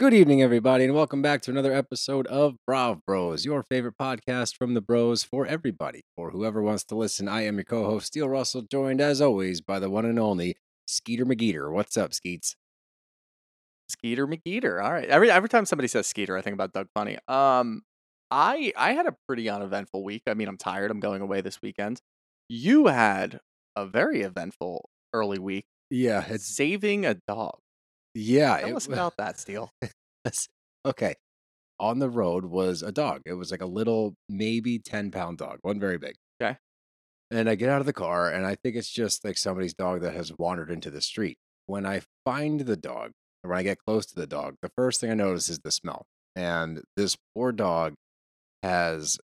Good evening, everybody, and welcome back to another episode of Brav Bros, your favorite podcast from the bros for everybody. For whoever wants to listen, I am your co host, Steele Russell, joined as always by the one and only Skeeter McGeeter. What's up, Skeets? Skeeter McGeeter. All right. Every every time somebody says Skeeter, I think about Doug Funnie. Um, I I had a pretty uneventful week. I mean, I'm tired. I'm going away this weekend. You had a very eventful early week. Yeah, saving a dog. Yeah. Tell it us about that, Steele. Okay. On the road was a dog. It was like a little, maybe 10 pound dog, one very big. Okay. And I get out of the car, and I think it's just like somebody's dog that has wandered into the street. When I find the dog, when I get close to the dog, the first thing I notice is the smell. And this poor dog has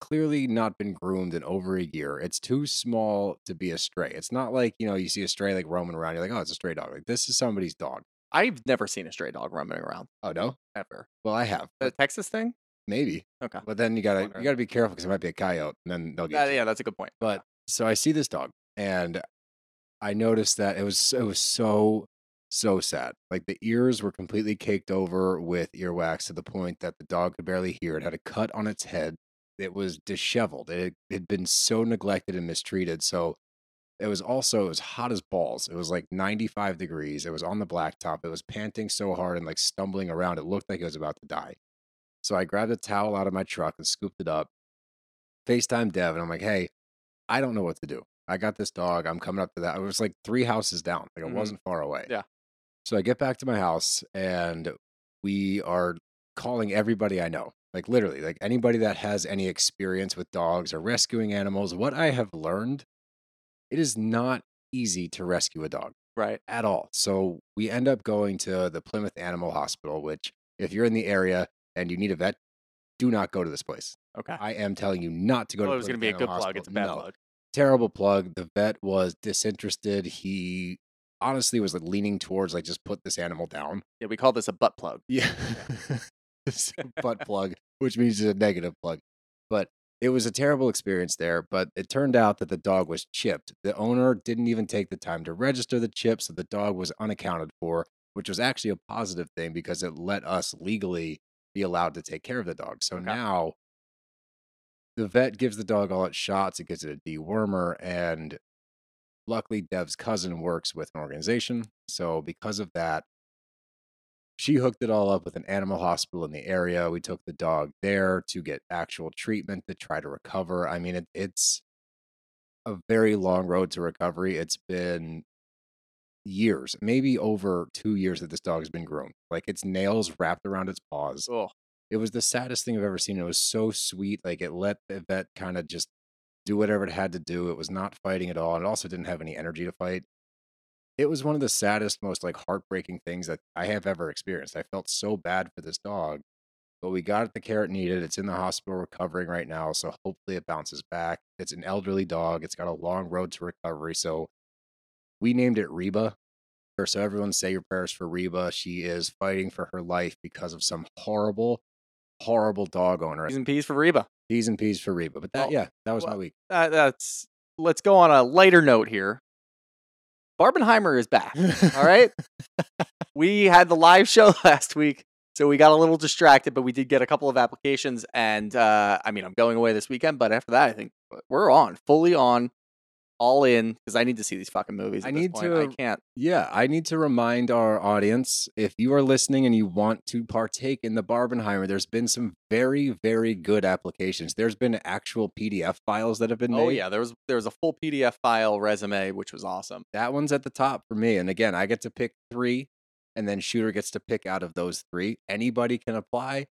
clearly not been groomed in over a year. It's too small to be a stray. It's not like, you know, you see a stray like roaming around, you're like, oh, it's a stray dog. Like, this is somebody's dog. I've never seen a stray dog roaming around Oh, no? ever. Well, I have. The Texas thing? Maybe. Okay. But then you gotta Wondering. you gotta be careful because it might be a coyote, and then they'll get you. yeah, that's a good point. But so I see this dog, and I noticed that it was it was so so sad. Like the ears were completely caked over with earwax to the point that the dog could barely hear. It had a cut on its head. It was disheveled. It had been so neglected and mistreated. So it was also it was hot as balls. It was like 95 degrees. It was on the blacktop. It was panting so hard and like stumbling around. It looked like it was about to die. So I grabbed a towel out of my truck and scooped it up. FaceTime Dev, and I'm like, hey, I don't know what to do. I got this dog. I'm coming up to that. It was like three houses down. Like it Mhm. wasn't far away. Yeah. So I get back to my house and we are calling everybody I know. Like literally, like anybody that has any experience with dogs or rescuing animals. What I have learned, it is not easy to rescue a dog Right. at all. So we end up going to the Plymouth Animal Hospital, which, if you're in the area and you need a vet, do not go to this place. Okay. I am telling you not to go well, to it was going to be a good Animal plug. It's a bad No. plug. Terrible plug. The vet was disinterested. He honestly was like leaning towards like just put this animal down. Yeah, we call this a butt plug. Yeah. Butt plug, which means it's a negative plug. But it was a terrible experience there. But it turned out that the dog was chipped. The owner didn't even take the time to register the chip, so the dog was unaccounted for, which was actually a positive thing because it let us legally be allowed to take care of the dog. So Okay. now the vet gives the dog all its shots, it gives it a dewormer, and luckily Dev's cousin works with an organization. So because of that, she hooked it all up with an animal hospital in the area. We took the dog there to get actual treatment to try to recover. I mean, it, it's a very long road to recovery. It's been years, maybe over two years that this dog has been groomed. Like its nails wrapped around its paws. Oh, It was the saddest thing I've ever seen. It was so sweet. Like it let the vet kind of just do whatever it had to do. It was not fighting at all. And it also didn't have any energy to fight. It was one of the saddest, most like heartbreaking things that I have ever experienced. I felt so bad for this dog, but we got it the care it needed. It's in the hospital recovering right now. So hopefully it bounces back. It's an elderly dog. It's got a long road to recovery. So we named it Reba. So everyone say your prayers for Reba. She is fighting for her life because of some horrible, horrible dog owner. P's and P's for Reba. P's and P's for Reba. But that, Well- yeah, that was my week. Uh, that's. Let's go on a lighter note here. Barbenheimer is back. All right. we had the live show last week, so we got a little distracted, but we did get a couple of applications. And uh, I mean, I'm going away this weekend, but after that, I think we're on, fully on, all in, because I need to see these fucking movies. I this need point. to- I can't. Yeah, I need to remind our audience if you are listening and you want to partake in the Barbenheimer, there's been some very, very good applications. There's been actual PDF files that have been oh, made. Oh yeah, there was there was a full PDF file resume, which was awesome. That one's at the top for me. And again, I get to pick three, and then Shooter gets to pick out of those three. Anybody can apply.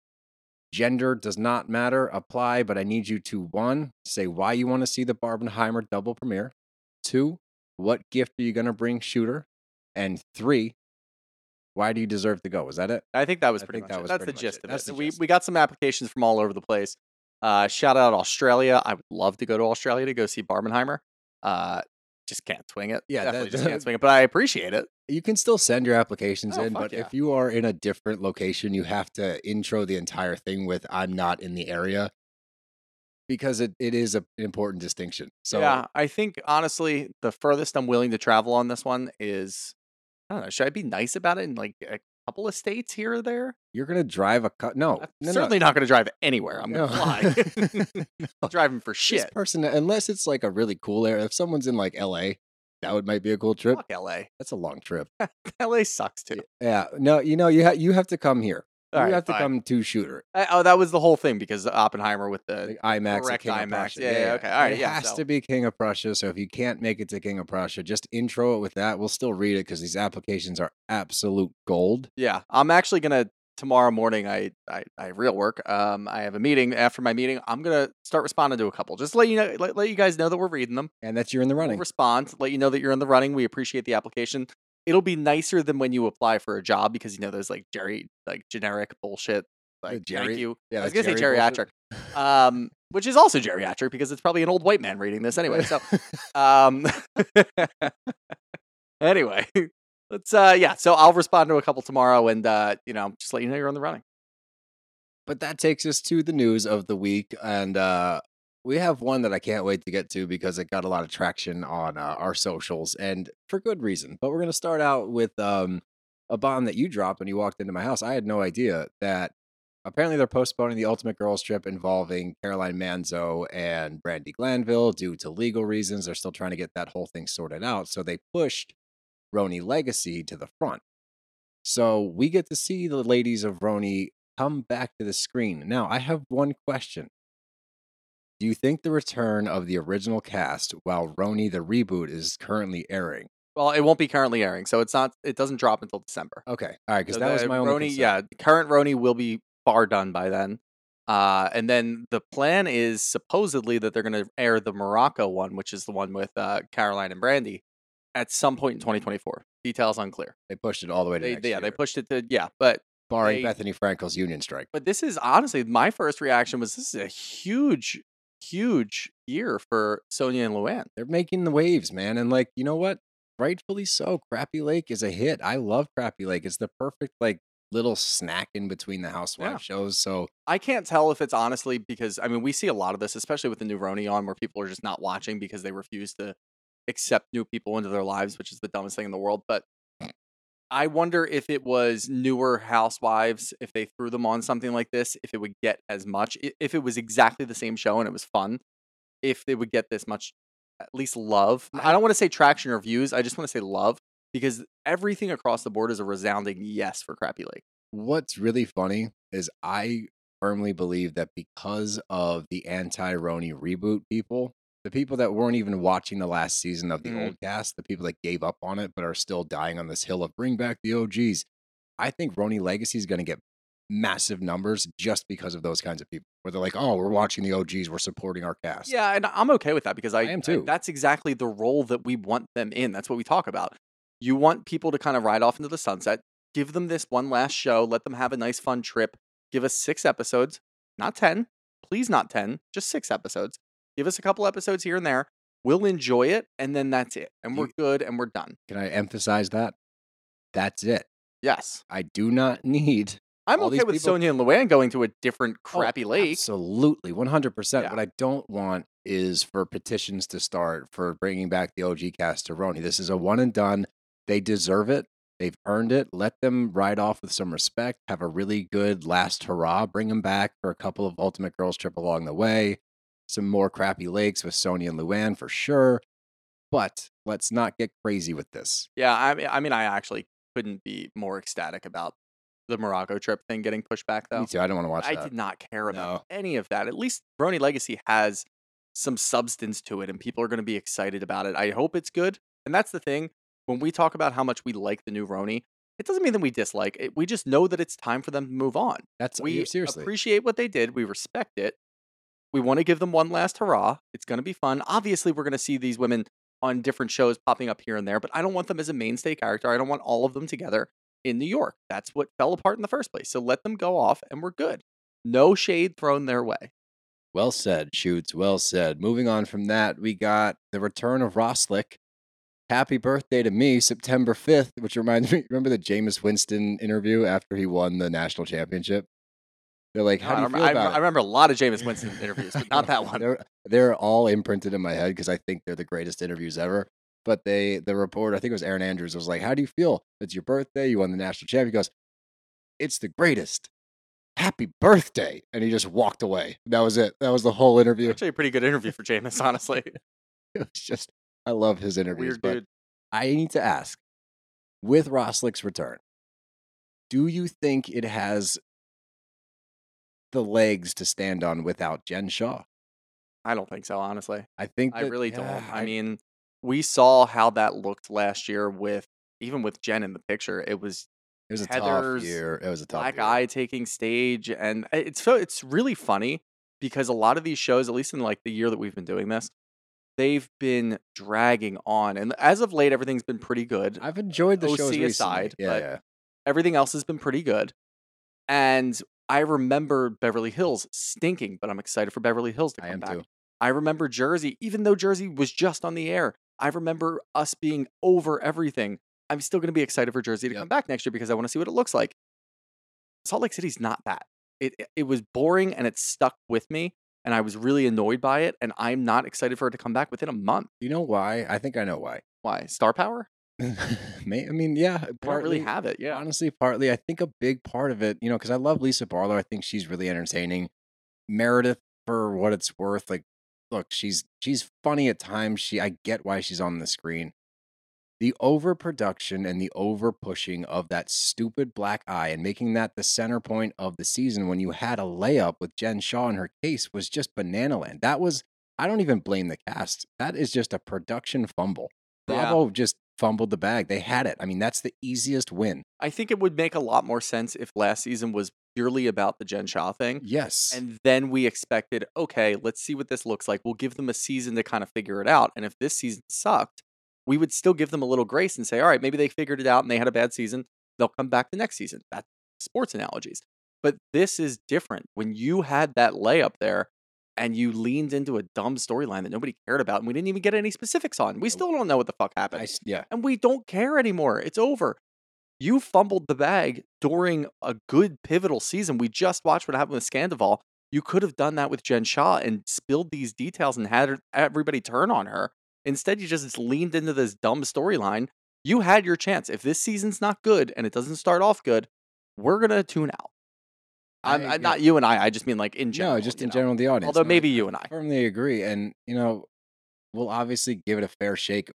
Gender does not matter. Apply, but I need you to one, say why you want to see the Barbenheimer double premiere. Two, what gift are you going to bring Shooter? And three, why do you deserve to go? Was that it? I think that was I pretty much that it. was That's the gist it. of That's it. We gist. we got some applications from all over the place. Uh, shout out Australia. I would love to go to Australia to go see Barbenheimer. Uh, just can't swing it. Yeah, definitely that- just can't swing it. But I appreciate it. You can still send your applications Oh, in, but yeah. if you are in a different location, you have to intro the entire thing with "I'm not in the area," because it, it is a, an important distinction. So yeah, I think honestly, the furthest I'm willing to travel on this one is I don't know. Should I be nice about it in like a couple of states here or there? you're gonna drive a cut. No, no, certainly not going to drive anywhere. I'm no. going to fly. No. Driving for This shit. person, unless it's like a really cool area. If someone's in like L.A., that would might be a cool trip. Fuck LA. That's a long trip. LA sucks too. Yeah, no, you know, you ha- you have to come here. All you right, have to fine. come to shooter. I- oh, that was the whole thing because Oppenheimer with the Like IMAX, correct King of IMAX. Prussia. Yeah, yeah, okay. All right, It yeah, has so- to be King of Prussia. So if you can't make it to King of Prussia, just intro it with that. We'll still read it because these applications are absolute gold. Yeah, I'm actually gonna tomorrow morning. I, I I have real work. Um, I have a meeting. After my meeting, I'm gonna start responding to a couple. Just let you know, let, let you guys know that we're reading them. And that you're in the We'll running. respond. Let you know that you're in the running. We appreciate the application. It'll be nicer than when you apply for a job because you know there's like Jerry like generic bullshit. Like geri- thank you. yeah, I was gonna say Jerry geriatric, um, which is also geriatric because it's probably an old white man reading this anyway. So, um, anyway, let's uh, yeah. So I'll respond to a couple tomorrow, and uh, you know, just let you know you're on the running. but that takes us to the news of the week, and uh, we have one that I can't wait to get to because it got a lot of traction on uh, our socials, and for good reason. But we're gonna start out with um, a bomb that you dropped when you walked into my house. I had no idea that apparently they're postponing the Ultimate Girls trip involving Caroline Manzo and Brandi Glanville due to legal reasons. They're still trying to get that whole thing sorted out, so they pushed Roni Legacy to the front. So we get to see the ladies of Roni come back to the screen. Now, I have one question. Do you think the return of the original cast while Roni the reboot is currently airing? Well, it won't be currently airing, so it's not. It doesn't drop until December. Okay. All right, because So that was my only concern. yeah, current Roni will be far done by then. Uh, and then the plan is supposedly that they're going to air the Morocco one, which is the one with uh, Caroline and Brandi, at some point in 2024. Details unclear. They pushed it all the way to They, yeah, year, they pushed it to yeah, but barring they- Bethenny Frankel's union strike. but this is honestly my first reaction was this is a huge, huge year for Sonja and Luann. They're making the waves, man. And like, you know what? Rightfully so. Crappie Lake is a hit. I love Crappie Lake. It's the perfect like little snack in between the housewife Yeah. shows. So I can't tell if it's honestly because I mean we see a lot of this, especially with the new Roni on, where people are just not watching because they refuse to accept new people into their lives, which is the dumbest thing in the world. But I wonder if it was newer housewives, if they threw them on something like this, if it would get as much, if it was exactly the same show and it was fun, if they would get this much, at least love. I don't want to say traction or views. I just want to say love because everything across the board is a resounding yes for Crappie Lake. what's really funny is I firmly believe that because of the anti Roni reboot people, the people that weren't even watching the last season of the Mhm. old cast, the people that gave up on it but are still dying on this hill of bring back the OGs, I think Roni Legacy is going to get massive numbers just because of those kinds of people. Where they're like, oh, we're watching the OGs, we're supporting our cast. Yeah, and I'm okay with that because I, I am too. that's exactly the role that we want them in. That's what we talk about. You want people to kind of ride off into the sunset, give them this one last show, let them have a nice fun trip, give us six episodes, not 10. Please not 10, just 6 episodes. Give us a couple episodes here and there. We'll enjoy it and then that's it. And we're good and we're done. Can I emphasize that? That's it. Yes. I do not need I'm All okay these with people- Sonja and Luann going to a different Oh, Crappie Lake. Absolutely, one hundred percent. Yeah. What I don't want is for petitions to start for bringing back the OG cast to Roni. This is a one and done. They deserve it. They've earned it. Let them ride off with some respect. Have a really good last hurrah. Bring them back for a couple of Ultimate Girls trip along the way. Some more Crappie Lakes with Sony and Luann for sure. But let's not get crazy with this. Yeah, I mean, I mean, I actually couldn't be more ecstatic about the Morocco trip thing getting pushed back, though. Me too. I don't want to watch I that. did not care about No. any of that. At least Roni Legacy has some substance to it, and people are going to be excited about it. I hope it's good. And that's the thing. When we talk about how much we like the new Roni, it doesn't mean that we dislike it. We just know that it's time for them to move on. That's We seriously. appreciate what they did. We respect it. We want to give them one last hurrah. It's going to be fun. Obviously, we're going to see these women on different shows popping up here and there, but I don't want them as a mainstay character. I don't want all of them together in New York. That's what fell apart in the first place. So let them go off and we're good. No shade thrown their way. Well said, Shoots. Well said. Moving on from that, we got the return of Roslick happy birthday to me, September 5th, which reminds me, remember the Jameis Winston interview after he won the national championship? They're like, how I, do you remember, feel I, about I remember a lot of Jameis Winston interviews, but not that one. They're, they're all imprinted in my head because I think they're the greatest interviews ever. But they, the reporter, I think it was Erin Andrews, was like, how do you feel? It's your birthday. You won the national championship. He goes, it's the greatest. Happy birthday. And he just walked away. That was it. That was the whole interview. Actually, a pretty good interview for Jameis, honestly. It was just, I love his interviews. Weird but dude. I need to ask with Roslick's return, do you think it has the legs to stand on without Jen Shah? I don't think so, honestly. I think I that- really don't. yeah, I mean, we saw how that looked last year with even with Jen in the picture. It was it was a Heather's tough year. It was a tough black year. eye taking stage, and it's so it's really funny because a lot of these shows, at least in like the year that we've been doing this, they've been dragging on, and as of late, everything's been pretty good. I've enjoyed the OC shows recently. aside, yeah, but yeah. Everything else has been pretty good, and I remember Beverly Hills stinking, but I'm excited for Beverly Hills to I come am back. too. I remember Jersey, even though Jersey was just on the air. I remember us being over everything. I'm still going to be excited for Jersey to Yep. come back next year because I want to see what it looks like. Salt Lake City's not that. It- it was boring and it stuck with me, and I was really annoyed by it. And I'm not excited for it to come back within a month. You know why? I think I know why. Why? Star power? May, I mean, yeah, partly. really have it. Yeah. Honestly, partly. I think a big part of it, you know, because I love Lisa Barlow. I think she's really entertaining. Meredith, for what it's worth, like, look, she's she's funny at times. She, I get why she's on the screen. The overproduction and the over pushing of that stupid black eye and making that the center point of the season when you had a layup with Jen Shah in her case was just banana land. That was, I don't even blame the cast. That is just a production fumble. Yeah. Bravo just fumbled the bag. They had it. I mean, that's the easiest win. I think it would make a lot more sense if last season was purely about the Jen Shah thing. Yes. And then we expected, okay, let's see what this looks like. We'll give them a season to kind of figure it out. And if this season sucked, we would still give them a little grace and say, all right, maybe they figured it out and they had a bad season. They'll come back the next season. That's sports analogies. But this is different. When you had that layup there and you leaned into a dumb storyline that nobody cared about and we didn't even get any specifics on, we still don't know what the fuck happened. s yeah. and we don't care anymore. It's over. You fumbled the bag during a good pivotal season. We just watched what happened with Scandoval. You could have done that with Jen Shah and spilled these details and had everybody turn on her. Instead, you just leaned into this dumb storyline. You had your chance. If this season's not good and it doesn't start off good, we're gonna tune out. I'm, I- I, yeah. not you and I. I just mean like in general. no, just in know. general, the audience. Although No, maybe I you and I. firmly agree. And, you know, we'll obviously give it a fair shake.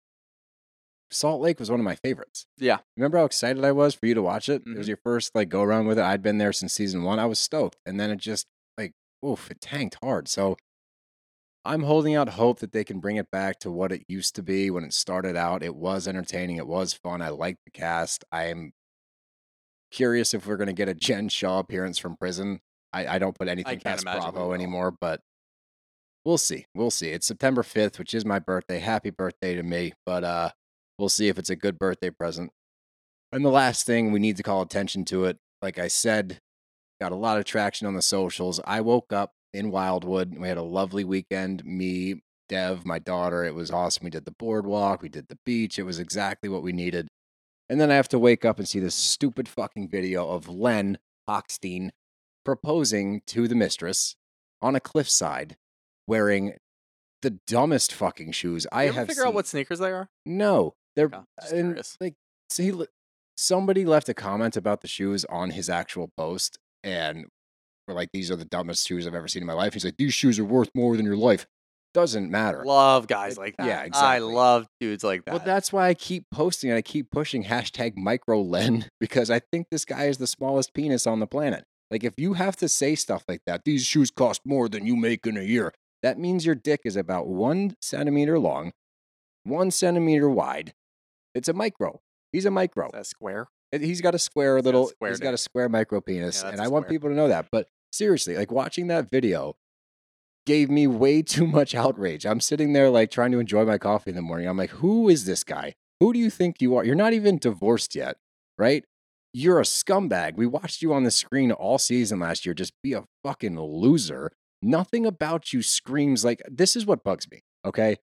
Salt Lake was one of my favorites. Yeah. Remember how excited I was for you to watch it? It Mhm. was your first like go around with it. I'd been there since season one. I was stoked. And then it just like, oof, it tanked hard. So I'm holding out hope that they can bring it back to what it used to be when it started out. It was entertaining. It was fun. I liked the cast. I'm curious if we're going to get a Jen Shah appearance from prison. I, I don't put anything past Bravo anymore, but we'll see. We'll see. It's September 5th, which is my birthday. Happy birthday to me. But uh we'll see if it's a good birthday present. And the last thing we need to call attention to it, like I said, got a lot of traction on the socials. I woke up in Wildwood. We had a lovely weekend. Me, Dev, my daughter. It was awesome. We did the boardwalk, we did the beach. It was exactly what we needed. And then I have to wake up and see this stupid fucking video of Len Hochstein proposing to the mistress on a cliffside wearing the dumbest fucking shoes I You have figure seen. out what sneakers they are? No, they're Okay, and, like le- somebody left a comment about the shoes on his actual post, and we're like, "These are the dumbest shoes I've ever seen in my life." He's like, "These shoes are worth more than your life." Doesn't matter. Love guys like that. yeah, exactly. I love dudes like that. Well, that's why I keep posting and I keep pushing hashtag microlen because I think this guy is the smallest penis on the planet. Like, if you have to say stuff like that, these shoes cost more than you make in a year, that means your dick is about one centimeter long, one centimeter wide. It's a micro. He's a micro. Is that square. And He's got a square gave me way too much outrage. I'm sitting there like trying to enjoy my coffee in the morning. I'm like, who is this guy? Who do you think you are? You're not even divorced yet, right? You're a scumbag. We watched you on the screen all season last year. Just be a fucking loser. Nothing about you screams like this is what bugs me. Okay.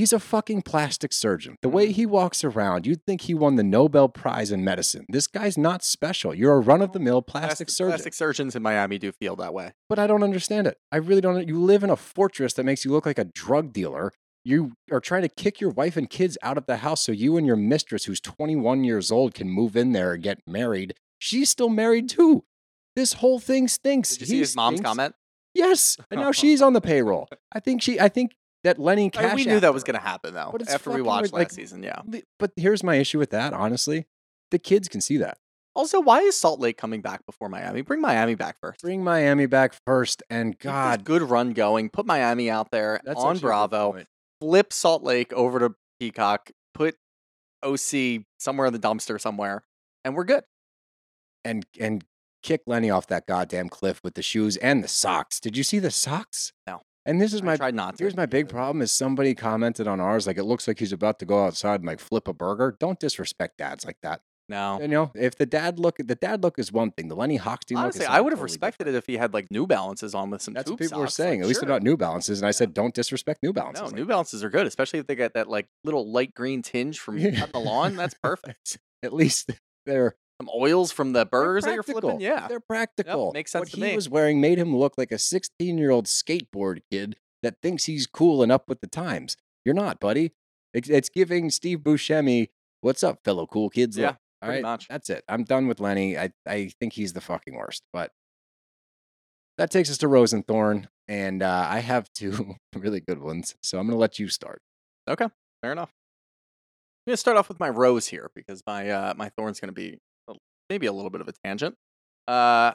He's a fucking plastic surgeon. The way mm. he walks around, you'd think he won the Nobel Prize in medicine. This guy's not special. You're a run of the mill plastic surgeon. Plastic surgeons in Miami do feel that way. But I don't understand it. I really don't. You live in a fortress that makes you look like a drug dealer. You are trying to kick your wife and kids out of the house so you and your mistress, who's 21 years old, can move in there and get married. She's still married too. This whole thing stinks. Did you see He his mom's stinks. comment? Yes, and now she's on the payroll. I think she. I think that Lenny I Cash. mean, we knew that was going to happen though. After we watched weird, like- last season, yeah. But here's my issue with that. Honestly, the kids can see that. Also, why is Salt Lake coming back before Miami? Bring Miami back first. Bring Miami back first, and God, good run going. Put Miami out there that's on actually a good Bravo. Flip Salt Lake over to Peacock. Put OC somewhere in the dumpster somewhere, and we're good. and and kick Lenny off that goddamn cliff with the shoes and the socks. Did you see the socks? No. And this is I my tried not to. here's my big problem is somebody commented on ours like it looks like he's about to go outside and like flip a burger. Don't disrespect dads like that. No. You know, if the dad look the dad look is one thing. The Lenny Hochstein look Honestly, is I would have totally respected different. it if he had like New Balances on with some. That's what people were saying. like, At least sure. they're not New Balances. And I said, don't disrespect New Balances. No, like New Balances are good, especially if they get that like little light green tinge from cutting the lawn. That's perfect. At least they're Some oils from the burgers that you're flipping. Yeah. they're practical. makes sense What to he me. was wearing made him look like a 16 year old skateboard kid that thinks he's cool and up with the times. You're not, buddy. It's, it's giving Steve Buscemi, "What's up, fellow cool kids?" Yeah, look. All pretty much. that's it. I'm done with Lenny. I I think he's the fucking worst. But that takes us to Rose and Thorn, and uh, I have two really good ones. So I'm gonna let you start. Okay, fair enough. I'm gonna start off with my rose here because my uh, my thorn's gonna be maybe a little bit of a tangent. Uh,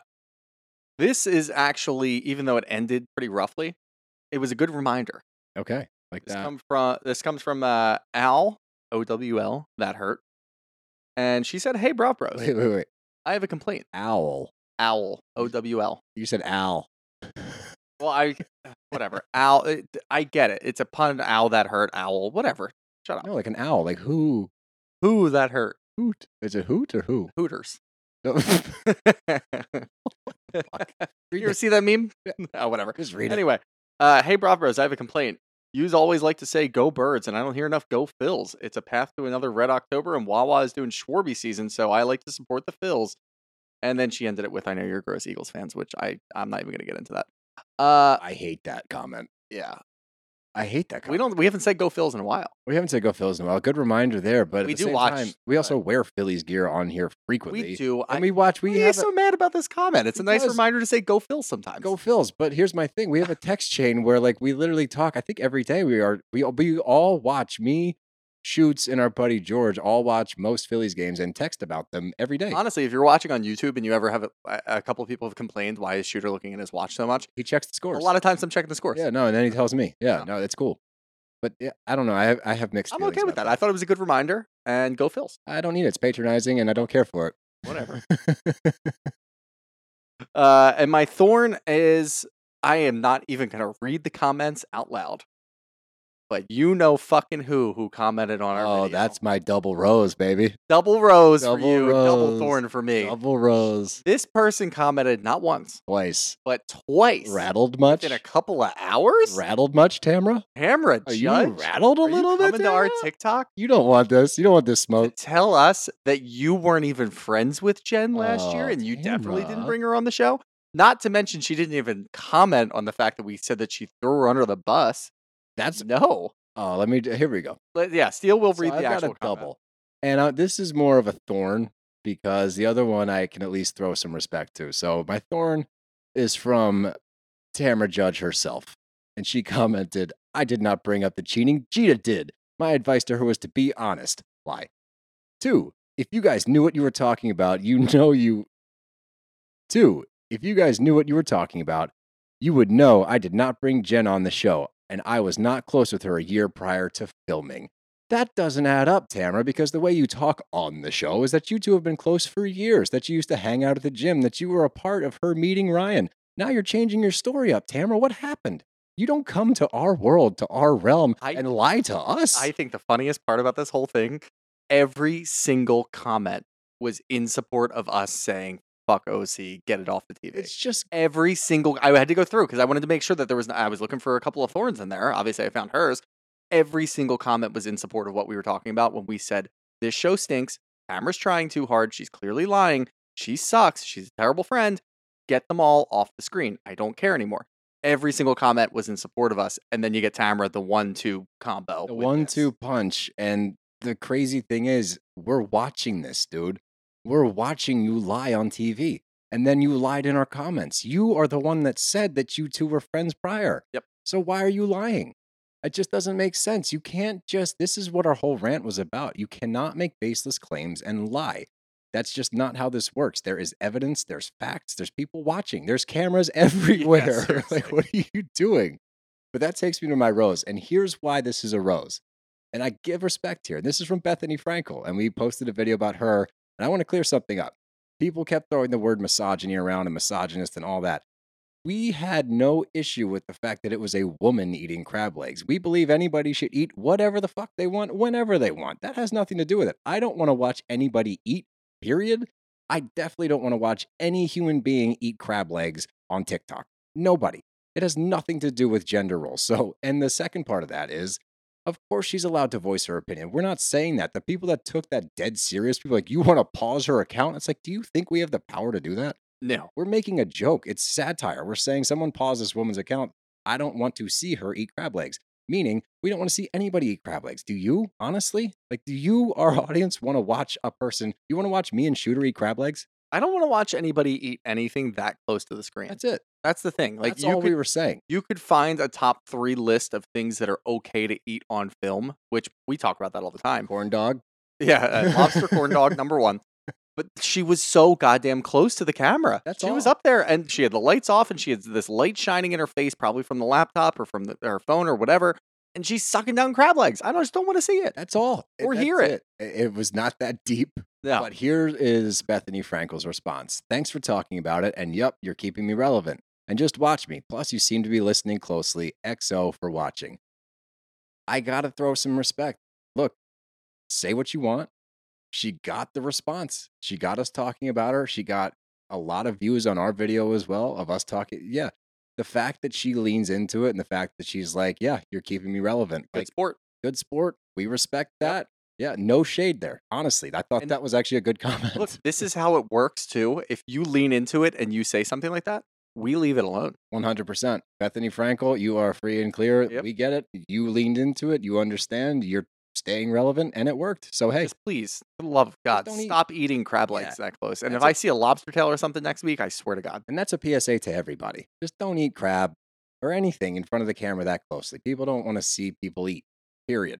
this is actually, even though it ended pretty roughly, it was a good reminder. Okay, like This that. come from this comes from uh, Al O W L that hurt, and she said, "Hey, bro, Bros, Wait, wait, wait. I have a complaint." Owl. Owl O W L. You said owl. Well, I whatever. Owl. It, I get it. It's a pun. Owl that hurt. Owl. Whatever. Shut up. No, like an owl. Like who? Who that hurt? Hoot. Is it hoot or who? Hooters. No. you ever see that meme? oh, whatever. Just read it. Anyway, uh, hey, Bravo Bros, I have a complaint. Yous always like to say go birds, and I don't hear enough go Phils. It's a path to another Red October, and Wawa is doing Schwarber season, so I like to support the Phils. And then she ended it with, I know you're gross Eagles fans, which I, I'm not even going to get into that. Uh, I hate that comment. yeah. I hate that comment. We don't, we haven't said go Phils in a while. We haven't said go Phillies in a while. Good reminder there, but at We the do same watch, time, we also wear Phillies gear on here frequently. We do. I, And we watch. We why are you have so mad about this comment? It's a nice reminder to say go Phils sometimes. go Phils. But here's my thing: we have a text chain where like we literally talk. I think every day we are we we all watch me, shoots, and our buddy George all watch most Phillies games and text about them every day. Honestly, if you're watching on YouTube and you ever have a, a couple of people have complained why is Shooter looking at his watch so much, he checks the scores. a lot of times I'm checking the scores. yeah, no, and then he tells me, yeah, no, it's cool. But yeah, I don't know. I have, I have mixed. I'm okay with about that. I thought it was a good reminder. And go Phils. I don't need it. It's patronizing, and I don't care for it. Whatever. Uh, and my thorn is I am not even gonna read the comments out loud. But you know fucking who who commented on our oh, video. that's my double rose, baby. double rose double for you, double thorn for me. Double rose. This person commented not once, Twice. but twice. Rattled much? in a couple of hours. Rattled much, Tamra? Camera Are you rattled a Are little bit? coming to our TikTok You don't want this. You don't want this to smoke. tell us that you weren't even friends with Jen last year Oh, and you definitely didn't bring her on the show? Not to mention she didn't even comment on the fact that we said that she threw her under the bus. That's No. oh, let me. Here we go. But yeah, Steele will So read I've the got actual a comment. double, and uh, this is more of a thorn because the other one I can at least throw some respect to. So my thorn is from Tamra Judge herself, and she commented, "I did not bring up the cheating. Gita did. My advice to her was to be honest. Lie. Two, if you guys knew what you were talking about, you know you. Two, if you guys knew what you were talking about, you would know I did not bring Jen on the show, and I was not close with her a year prior to filming. That doesn't add up, Tamara, because the way you talk on the show is that you two have been close for years, that you used to hang out at the gym, that you were a part of her meeting Ryan. Now you're changing your story up, Tamara. What happened? You don't come to our world, to our realm, I- and lie to us. I think the funniest part about this whole thing, every single comment was in support of us saying, fuck OC, get it off the TV. it's just every single I had to go through because I wanted to make sure that there was I was looking for a couple of thorns in there. Obviously I found hers. every single comment was in support of what we were talking about when we said this show stinks. Tamara's trying too hard. She's clearly lying. She sucks. She's a terrible friend. Get them all off the screen. I don't care anymore. Every single comment was in support of us, and then you get Tamara the one-two combo. the one two punch and the crazy thing is we're watching this dude we're watching you lie on tv and then you lied in our comments you are the one that said that you two were friends prior Yep. so why are you lying it just doesn't make sense you can't just this is what our whole rant was about you cannot make baseless claims and lie that's just not how this works there is evidence there's facts there's people watching there's cameras everywhere like what are you doing but that takes me to my rose. And here's why this is a rose. And I give respect here. This is from Bethenny Frankel. And we posted a video about her. And I want to clear something up. People kept throwing the word misogyny around and misogynist and all that. We had no issue with the fact that it was a woman eating crab legs. We believe anybody should eat whatever the fuck they want, whenever they want. That has nothing to do with it. I don't want to watch anybody eat, period. I definitely don't want to watch any human being eat crab legs on TikTok. Nobody. It has nothing to do with gender roles. So, and the second part of that is, of course, she's allowed to voice her opinion. We're not saying that. The people that took that dead serious, people like, you want to pause her account? It's like, do you think we have the power to do that? No. We're making a joke. It's satire. We're saying someone pause this woman's account. I don't want to see her eat crab legs. Meaning, we don't want to see anybody eat crab legs. Do you, honestly? Like, do you, our audience, want to watch a person? You want to watch me and Shooter eat crab legs? I don't want to watch anybody eat anything that close to the screen. That's it. That's the thing. Like That's you all could we were saying. you could find a top three list of things that are okay to eat on film, which we talk about that all the time. Corn dog. Yeah, uh, lobster corn dog number one. But she was so goddamn close to the camera. That's she was up there, and she had the lights off, and she had this light shining in her face, probably from the laptop or from the, her phone or whatever. And she's sucking down crab legs. I just don't want to see it. That's all. Or That's hear it. it. It was not that deep. No, But here is Bethenny Frankel's response. Thanks for talking about it. And yep, you're keeping me relevant. And just watch me. Plus, you seem to be listening closely. XO for watching. I got to throw some respect. Look, say what you want. She got the response. She got us talking about her. She got a lot of views on our video as well of us talking. Yeah. The fact that she leans into it and the fact that she's like, yeah, you're keeping me relevant. good Like, sport. good sport. We respect that. Yeah, no shade there. Honestly, I thought And that was actually a good comment. Look, this is how it works too. If you lean into it and you say something like that, we leave it alone. 100%. Bethenny Frankel, you are free and clear. Yep. We get it. You leaned into it. You understand. You're staying relevant, and it worked. So, hey, Just please, for the love of God, don't eat- stop eating crab Yeah. legs that close. And if That's I a- see a lobster tail or something next week, I swear to God. and that's a PSA to everybody. Just don't eat crab or anything in front of the camera that closely. People don't want to see people eat, period.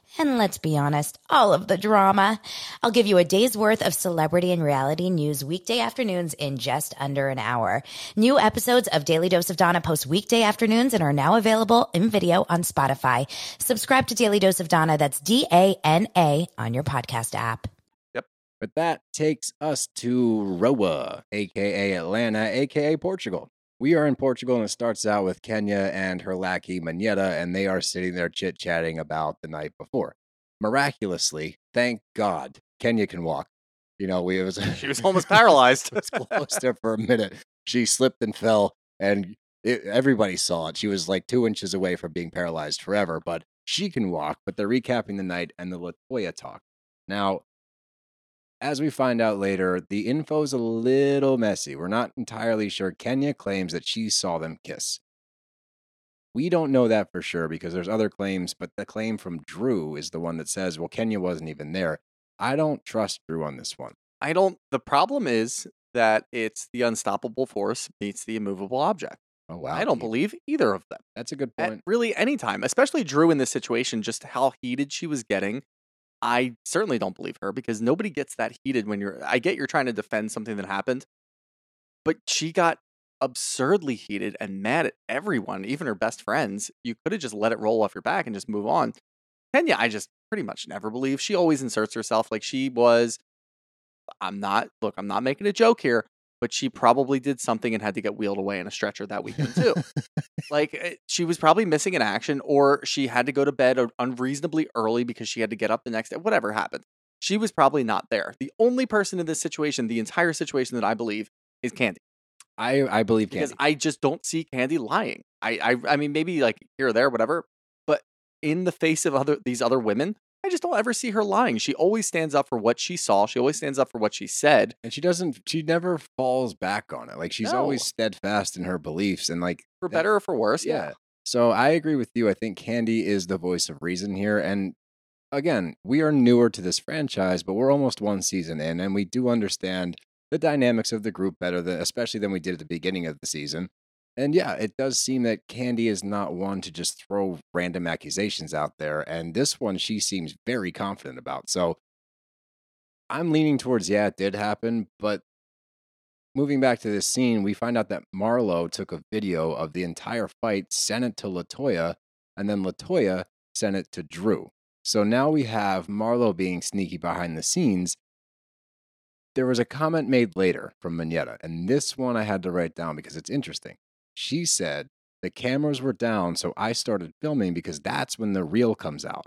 And let's be honest, all of the drama. I'll give you a day's worth of celebrity and reality news weekday afternoons in just under an hour. New episodes of Daily Dose of Donna post weekday afternoons and are now available in video on Spotify. Subscribe to Daily Dose of Donna. That's D A N A on your podcast app. Yep. But that takes us to Roa, aka Atlanta, aka Portugal. We are in Portugal, and it starts out with Kenya and her lackey Monyetta, and they are sitting there chit chatting about the night before. Miraculously, thank God, Kenya can walk. You know, we was She was almost paralyzed. it was close there for a minute. She slipped and fell, and it, everybody saw it. She was like two inches away from being paralyzed forever, but she can walk. But they're recapping the night and the Latoya talk. Now, as we find out later, the info's a little messy. We're not entirely sure. Kenya claims that she saw them kiss. We don't know that for sure because there's other claims, but the claim from Drew is the one that says, well, Kenya wasn't even there. I don't trust Drew on this one. I don't. The problem is that it's the unstoppable force meets the immovable object. Oh, wow. I don't believe either of them. That's a good At point. really any time, especially Drew in this situation, just how heated she was getting. I certainly don't believe her because nobody gets that heated when you're. I get you're trying to defend something that happened, but she got absurdly heated and mad at everyone, even her best friends. You could have just let it roll off your back and just move on. Kenya, I just pretty much never believe. She always inserts herself like she was. I'm not, look, I'm not making a joke here. But she probably did something and had to get wheeled away in a stretcher that weekend too. like eh, she was probably missing an action, or she had to go to bed unreasonably early because she had to get up the next day. Whatever happened, she was probably not there. The only person in this situation, the entire situation that I believe, is Candy I I believe Candy. because I just don't see Candy lying. I, I I mean maybe like here or there, whatever. But in the face of other these other women, I just don't ever see her lying. She always stands up for what she saw. She always stands up for what she said. and she doesn't. She never falls back on it. Like she's always steadfast in her beliefs, and like For that- better or for worse, yeah. Yeah. So I agree with you. I think Candy is the voice of reason here. And again, we are newer to this franchise, but we're almost one season in, and we do understand the dynamics of the group better than especially than we did at the beginning of the season. And yeah, it does seem that Candy is not one to just throw random accusations out there. And this one she seems very confident about. So I'm leaning towards yeah, it did happen, but moving back to this scene, we find out that Marlo took a video of the entire fight, sent it to Latoya, and then Latoya sent it to Drew. So now we have Marlo being sneaky behind the scenes. There was a comment made later from Monyetta, and this one I had to write down because it's interesting. She said, The cameras were down, so I started filming because that's when the reel comes out.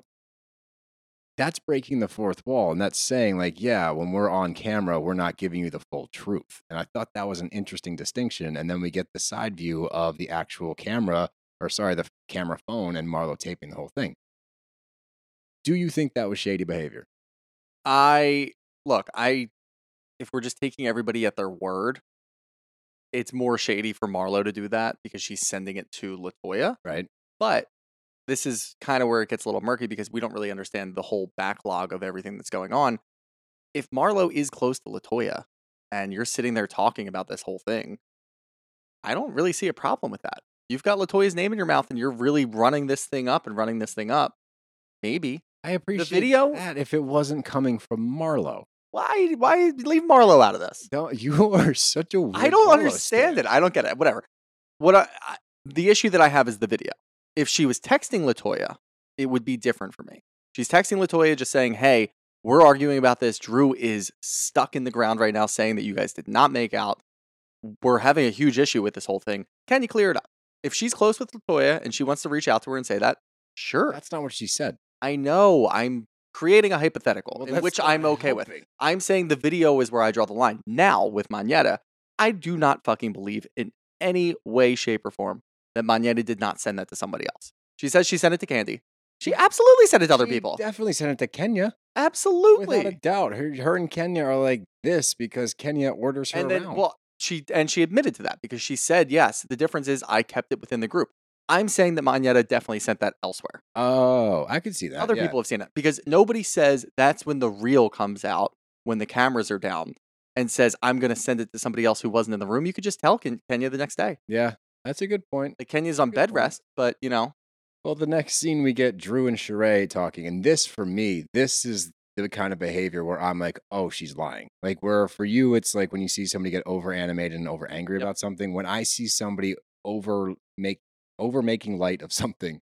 That's breaking the fourth wall and that's saying like yeah when we're on camera we're not giving you the full truth. And i thought that was an interesting distinction and then we get the side view of the actual camera or sorry the camera phone and marlo taping the whole thing. Do you think that was shady behavior? I look, I if we're just taking everybody at their word, it's more shady for Marlo to do that because she's sending it to Latoya. right But this is kind of where it gets a little murky because we don't really understand the whole backlog of everything that's going on. If Marlo is close to Latoya and you're sitting there talking about this whole thing, I don't really see a problem with that. You've got Latoya's name in your mouth and you're really running this thing up and running this thing up. Maybe. i appreciate the video? that if it wasn't coming from marlo Why why leave Marlo out of this? don't you are such a weird I don't Marlo understand stan. it. I don't get it. Whatever. What I, I the issue that I have is the video. If she was texting Latoya, it would be different for me. She's texting Latoya just saying, "Hey, we're arguing about this. Drew is stuck in the ground right now, saying that you guys did not make out. We're having a huge issue with this whole thing. Can you clear it up?" If she's close with Latoya and she wants to reach out to her and say that, sure. that's not what she said I know. I'm creating a hypothetical, Well, which I'm okay with. I'm saying the video is where I draw the line. Now, with Monyetta, I do not fucking believe in any way, shape, or form that Monyetta did not send that to somebody else. She says she sent it to Candy. She absolutely sent it to other She people. definitely sent it to kenya Absolutely. without a doubt her, her and kenya are like this because kenya orders her and then, around well, she and she admitted to that because she said, yes, the difference is I kept it within the group. I'm saying that Monyetta definitely sent that elsewhere. Oh, I could see that. Other yeah. people have seen it because nobody says that's when the reel comes out when the cameras are down and says I'm going to send it to somebody else who wasn't in the room. You could just tell Ken- Kenya the next day. Yeah, that's a good point. Like Kenya's on bed point. rest, but you know, Well, the next scene we get Drew and Sheree talking, and this for me, this is the kind of behavior where I'm like, oh, she's lying. Like where for you, it's like when you see somebody get over animated and over angry Yep. about something. When I see somebody over make over making light of something.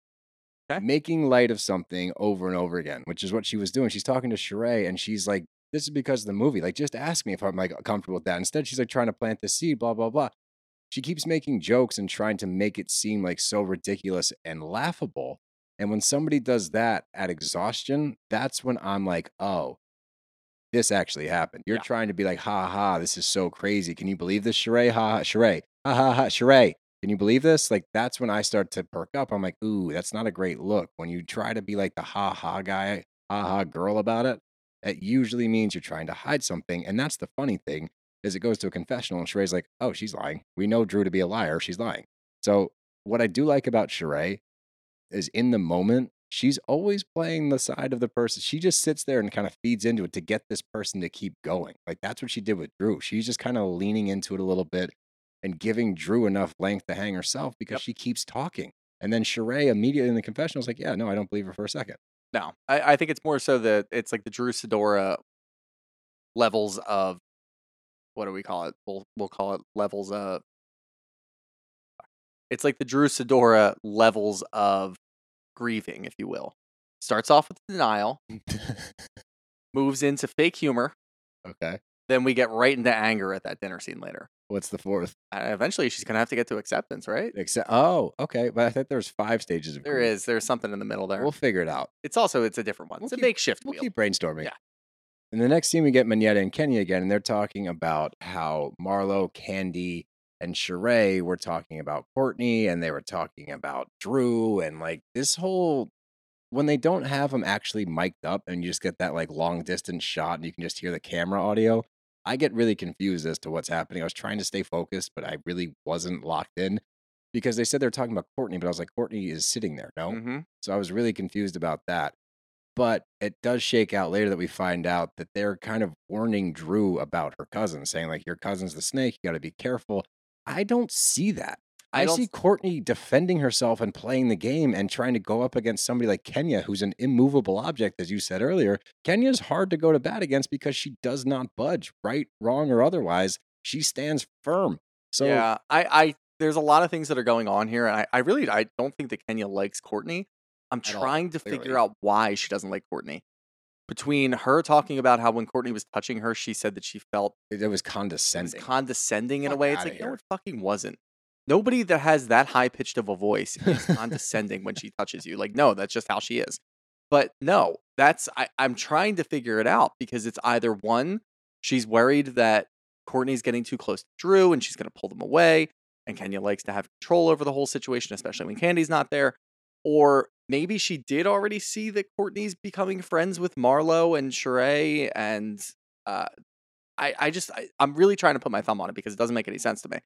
Okay. Making light of something over and over again, which is what she was doing. She's talking to Sheree and she's like, This is because of the movie. Like, just ask me if I'm like comfortable with that. Instead, she's like trying to plant the seed, blah, blah, blah. She keeps making jokes and trying to make it seem like so ridiculous and laughable. And when somebody does that at exhaustion, that's when I'm like, oh, this actually happened. You're Yeah. trying to be like, ha ha, this is so crazy. Can you believe this, Sheree? Ha ha, Sheree. Ha ha ha, Sheree. Can you believe this? Like, that's when I start to perk up. I'm like, ooh, that's not a great look. When you try to be like the ha ha guy, ha ha girl about it, that usually means you're trying to hide something. And that's the funny thing is it goes to a confessional and Sheree's like, oh, she's lying. We know Drew to be a liar. She's lying. So what I do like about Sheree is in the moment, she's always playing the side of the person. She just sits there and kind of feeds into it to get this person to keep going. Like that's what she did with Drew. She's just kind of leaning into it a little bit and giving Drew enough length to hang herself because Yep. she keeps talking. And then Sheree immediately in the confessional is like, yeah, no, I don't believe her for a second. no, I, I think it's more so that it's like the Drew Sidora levels of what do we call it? We'll we'll call it levels of. It's like the Drew Sidora levels of grieving, if you will. Starts off with denial, moves into fake humor, okay. then we get right into anger at that dinner scene later. What's the fourth? Uh, eventually, she's gonna have to get to acceptance, right? Except, oh, okay. But I think there's five stages of There grief. is. There's something in the middle there. We'll figure it out. it's also it's a different one. We'll it's a keep- makeshift We'll wheel. keep brainstorming. Yeah. In the next scene, we get Monyetta and Kenya again, and they're talking about how Marlo, Candy, and Sheree were talking about Courtney, and they were talking about Drew, and like this whole when they don't have them actually mic'd up, and you just get that like long distance shot, and you can just hear the camera audio. I get really confused as to what's happening. I was trying to stay focused, but I really wasn't locked in because they said they were talking about Courtney, but I was like, Courtney is sitting there, no? hmm So I was really confused about that. But it does shake out later that we find out that they're kind of warning Drew about her cousin, saying, like, your cousin's the snake, you got to be careful. I don't see that. I, I see Courtney defending herself and playing the game and trying to go up against somebody like Kenya, who's an immovable object, as you said earlier. Kenya's hard to go to bat against because she does not budge, right, wrong, or otherwise. She stands firm. So yeah, I, I, there's a lot of things that are going on here, and I, I really, I don't think that Kenya likes Courtney. I'm At all, trying to clearly. figure out why she doesn't like Courtney. Between her talking about how when Courtney was touching her, she said that she felt it, was it was condescending. condescending in a way. It's like, no, it fucking wasn't. Nobody that has that high pitched of a voice is condescending when she touches you. Like, no, that's just how she is. But no, that's I, I'm trying to figure it out because it's either one, she's worried that Courtney's getting too close to Drew and she's gonna pull them away, and Kenya likes to have control over the whole situation, especially when Kandi's not there. Or maybe she did already see that Courtney's becoming friends with Marlo and Sheree, and uh, I, I just, I, I'm really trying to put my thumb on it because it doesn't make any sense to me.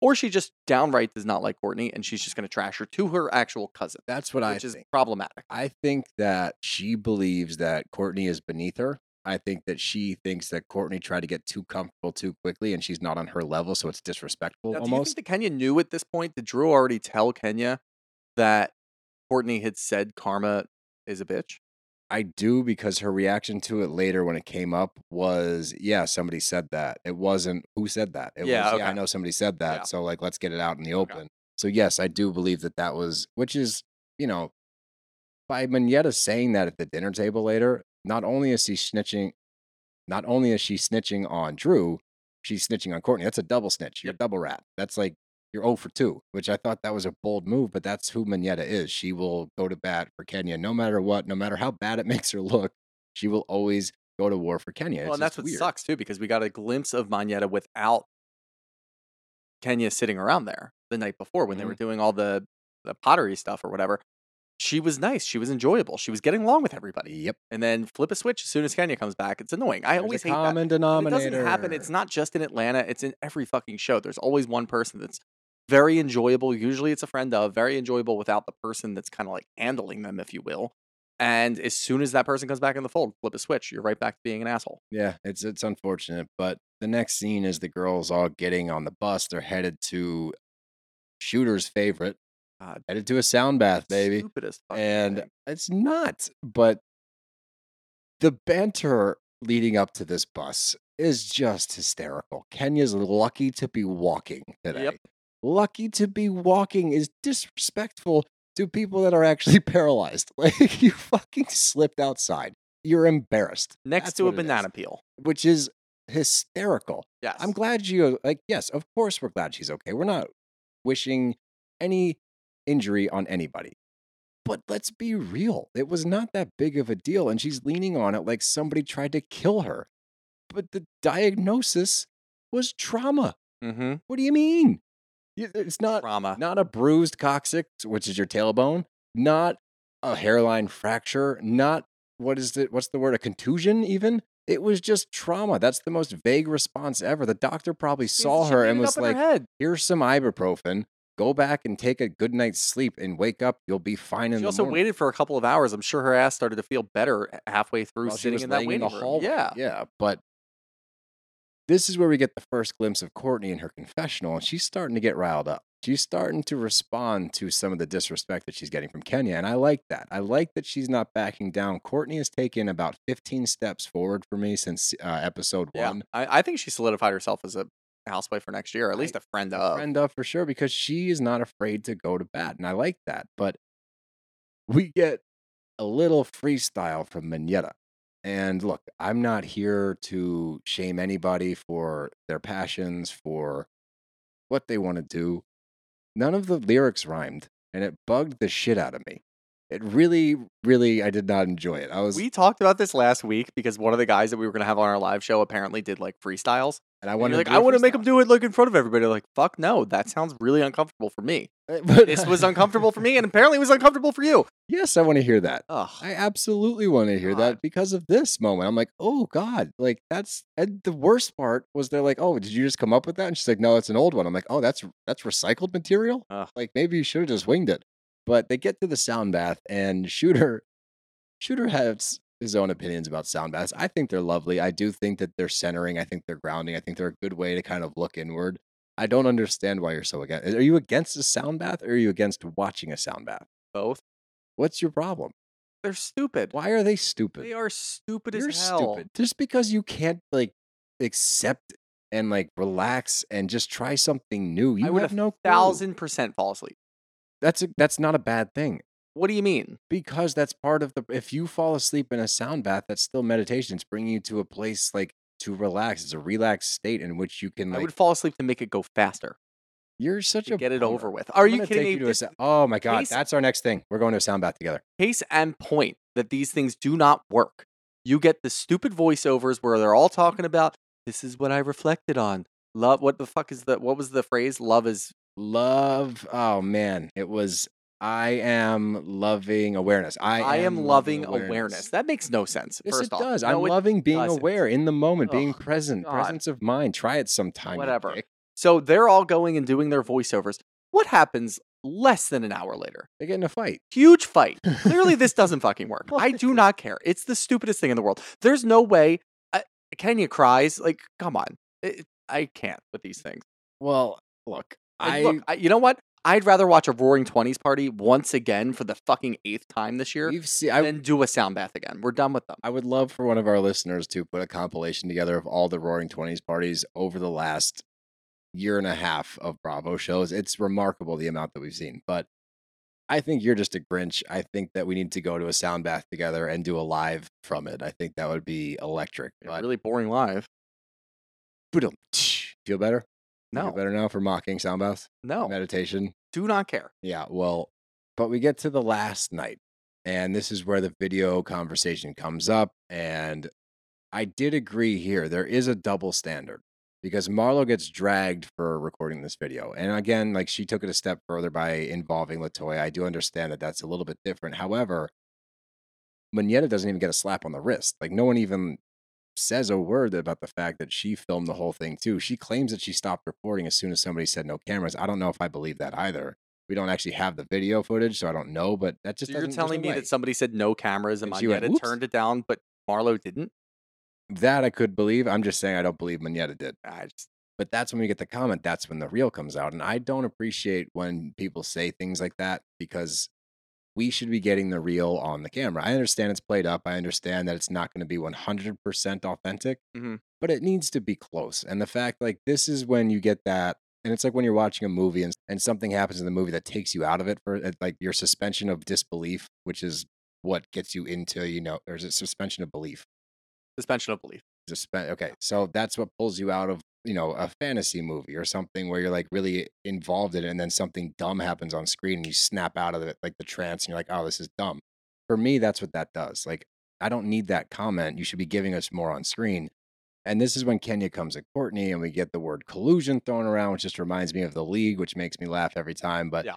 Or she just downright does not like Courtney and she's just going to trash her to her actual cousin, That's what I which is think. problematic. I think that she believes that Courtney is beneath her. I think that she thinks that Courtney tried to get too comfortable too quickly and she's not on her level, so it's disrespectful Now, do you think almost. that Kenya knew at this point? Did Drew already tell Kenya that Courtney had said Karma is a bitch? I do because her reaction to it later when it came up was, yeah, somebody said that. It wasn't who said that. It Yeah, was, yeah, I know somebody said that. Yeah. So like, let's get it out in the Okay. open. So yes, I do believe that that was, which is, you know, by Monyetta saying that at the dinner table later, not only is she snitching, not only is she snitching on Drew, she's snitching on Courtney. That's a double snitch. You're a double rat. That's like you're 0 for 2, which I thought that was a bold move, but that's who Monyetta is. She will go to bat for Kenya no matter what, no matter how bad it makes her look. She will always go to war for Kenya. well, It's and that's what weird. sucks too, because we got a glimpse of Monyetta without Kenya sitting around there the night before when they were Mm-hmm. doing all the, the pottery stuff or whatever. She was nice. She was enjoyable. She was getting along with everybody. Yep. And then flip a switch as soon as Kenya comes back. It's annoying. I There's always hate that. common And denominator. It doesn't happen. It's not just in Atlanta. It's in every fucking show. There's always one person that's very enjoyable. Usually, it's a friend of very enjoyable without the person that's kind of like handling them, if you will. And as soon as that person comes back in the fold, flip a switch. You're right back to being an asshole. Yeah, it's it's unfortunate, but the next scene is the girls all getting on the bus. They're headed to Shooter's favorite, God, headed to a sound bath, baby. Stupidest and thing. it's not. But the banter leading up to this bus is just hysterical. Kenya's lucky to be walking today. Lucky to be walking is disrespectful to people that are actually paralyzed. Like you fucking slipped outside. You're embarrassed. next That's to a it is, banana peel. which is hysterical. Yes. I'm glad you like. Yes, of course we're glad she's okay. We're not wishing any injury on anybody. But let's be real. It was not that big of a deal, and she's leaning on it like somebody tried to kill her. But the diagnosis was trauma. Mm-hmm. What do you mean? It's not Trauma. not a bruised coccyx, which is your tailbone, not a hairline fracture, not what is it? What's the word? A contusion, even. It was just trauma. That's the most vague response ever. The doctor probably saw her and was her like, head. "Here's some ibuprofen. Go back and take a good night's sleep and wake up. You'll be fine in. She also morning." waited for a couple of hours. I'm sure her ass started to feel better eh, halfway through she sitting in that waiting in the room. hallway. Yeah. yeah. But this is where we get the first glimpse of Courtney in her confessional, and she's starting to get riled up. She's starting to respond to some of the disrespect that she's getting from Kenya, and I like that. I like that she's not backing down. Courtney has taken about 15 steps forward for me since uh, episode Yeah. one. I, I think she solidified herself as a housewife for next year, or at least a friend a of. friend of for sure because she is not afraid to go to bat, and I like that. But we get a little freestyle from Monyetta. And look, I'm not here to shame anybody for their passions, for what they want to do. None of the lyrics rhymed, and it bugged the shit out of me. It really, really, I did not enjoy it. I was, We talked about this last week because one of the guys that we were going to have on our live show apparently did like freestyles. And I And wanted like, to I want to make him do it like in front of everybody. Like, fuck no, that sounds really uncomfortable for me. Eh, it. This was uncomfortable for me, and apparently it was uncomfortable for you. yes, I want to hear that. Ugh. I absolutely want to hear God. that because of this moment. I'm like, oh God, like that's and the worst part was they're like, oh, did you just come up with that? And she's like, no, it's an old one. I'm like, oh, that's that's recycled material. Ugh. Like maybe you should have just winged it. But they get to the sound bath and Shooter, Shooter has his own opinions about sound baths. I think they're lovely. I do think that they're centering. I think they're grounding. I think they're a good way to kind of look inward. I don't understand why you're so against. Are you against a sound bath or are you against watching a sound bath? Both. What's your problem? They're stupid. Why are they stupid? They are stupid You're as hell. stupid. Just because you can't like accept and like relax and just try something new, you I would have no clue. thousand percent fall asleep. That's a, that's not a bad thing What do you mean? because that's part of the. If you fall asleep in a sound bath, that's still meditation. It's bringing you to a place like to relax. It's a relaxed state in which you can I like. would fall asleep to make it go faster. you're such a get it over with. Are I'm you kidding take me? you to a This sa- oh my god, case- that's our next thing. We're going to a sound bath together. case and point that these things do not work. You get the stupid voiceovers where they're all talking about this is what I reflected on. Love what the fuck is the what was the phrase? Love is Love. Oh man, it was. I am loving awareness. I, I, am, loving awareness. awareness. That makes no sense. Yes, first it off. does. No, I'm it loving being doesn't. aware in the moment, being Ugh, present, God. presence of mind. Try it sometime. Whatever. So they're all going and doing their voiceovers. What happens less than an hour later? They get in a fight. Huge fight. Clearly, this doesn't fucking work. I do not care. It's the stupidest thing in the world. There's no way. Uh, Kenya cries. Like, come on. It, I can't with these things. Well, look, Like, I look, I, you know what? I'd rather watch a Roaring Twenties party once again for the fucking eighth time this year seen. I, than do a sound bath again. We're done with them. I would love for one of our listeners to put a compilation together of all the Roaring Twenties parties over the last year and a half of Bravo shows. It's remarkable the amount that we've seen, but. I think you're just a Grinch. I think that we need to go to a sound bath together and do a live from it. I think that would be electric. But really boring live. Feel better? No, better now for mocking sound baths? no, Meditation. do not care. Yeah, well, but we get to the last night, and this is where the video conversation comes up. And I did agree here. There is a double standard because Marlo gets dragged for recording this video. And again, like she took it a step further by involving Latoya. I do understand that that's a little bit different. However, Monyetta doesn't even get a slap on the wrist. Like no one even says a word about the fact that she filmed the whole thing too. She claims that she stopped recording as soon as somebody said no cameras. I don't know if I believe that either. We don't actually have the video footage, so I don't know. But that just So you're telling me way. that somebody said no cameras and And she went, Monyetta turned it down, but Marlo didn't? that I could believe. I'm just saying I don't believe Monyetta did. I just But that's when we get the comment. That's when the real comes out, and I don't appreciate when people say things like that because we should be getting the real on the camera. I understand it's played up. I understand that it's not going to be 100% authentic, Mhm. but it needs to be close. And the fact, like, this is when you get that. And it's like when you're watching a movie and, and something happens in the movie that takes you out of it for uh, like your suspension of disbelief, which is what gets you into, you know, or is it suspension of belief. suspension of belief. Suspen- okay, so that's what pulls you out of, you know, a fantasy movie or something where you're like really involved in it and then something dumb happens on screen and you snap out of it like the trance and you're like, oh, this is dumb. For me, that's what that does. Like, I don't need that comment. You should be giving us more on screen. And this is when Kenya comes at Courtney and we get the word collusion thrown around, which just reminds me of the league, which makes me laugh every time. But Yeah.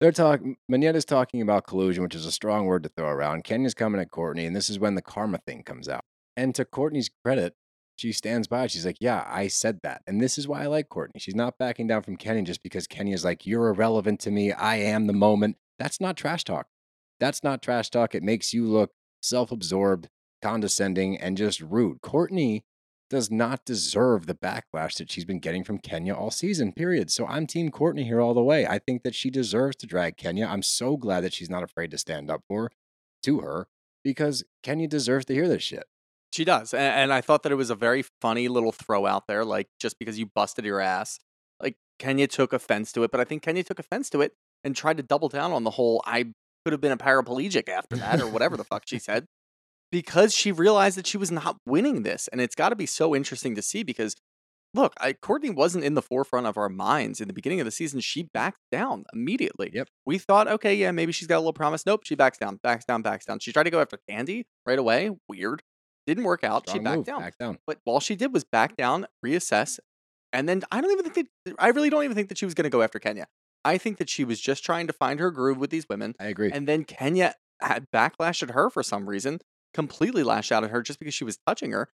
they're talking, Monyetta's talking about collusion, which is a strong word to throw around. Kenya's coming at Courtney, and this is when the karma thing comes out. And to Courtney's credit, she stands by. She's like, Yeah, I said that. And this is why I like Courtney. She's not backing down from Kenya just because Kenya's like, You're irrelevant to me. I am the moment. That's not trash talk. That's not trash talk. It makes you look self absorbed, condescending, and just rude. Courtney does not deserve the backlash that she's been getting from Kenya all season, period. So I'm Team Courtney here all the way. I think that she deserves to drag Kenya. I'm so glad that she's not afraid to stand up for to her because Kenya deserves to hear this shit. She does. And, and I thought that it was a very funny little throw out there. Like, just because you busted your ass, like, Kenya took offense to it. But I think Kenya took offense to it and tried to double down on the whole I could have been a paraplegic after that or whatever the fuck she said because she realized that she was not winning this. And it's got to be so interesting to see because look, I, Courtney wasn't in the forefront of our minds in the beginning of the season. She backed down immediately. Yep. We thought, okay, yeah, maybe she's got a little promise. Nope, she backs down, backs down, backs down. She tried to go after Kandi right away. Weird. Didn't work out. she backed move, down. Back down. But all she did was back down, reassess, and then I don't even think that I really don't even think that she was going to go after Kenya. I think that she was just trying to find her groove with these women, I agree. and then Kenya had backlash at her for some reason, completely lashed out at her just because she was touching her.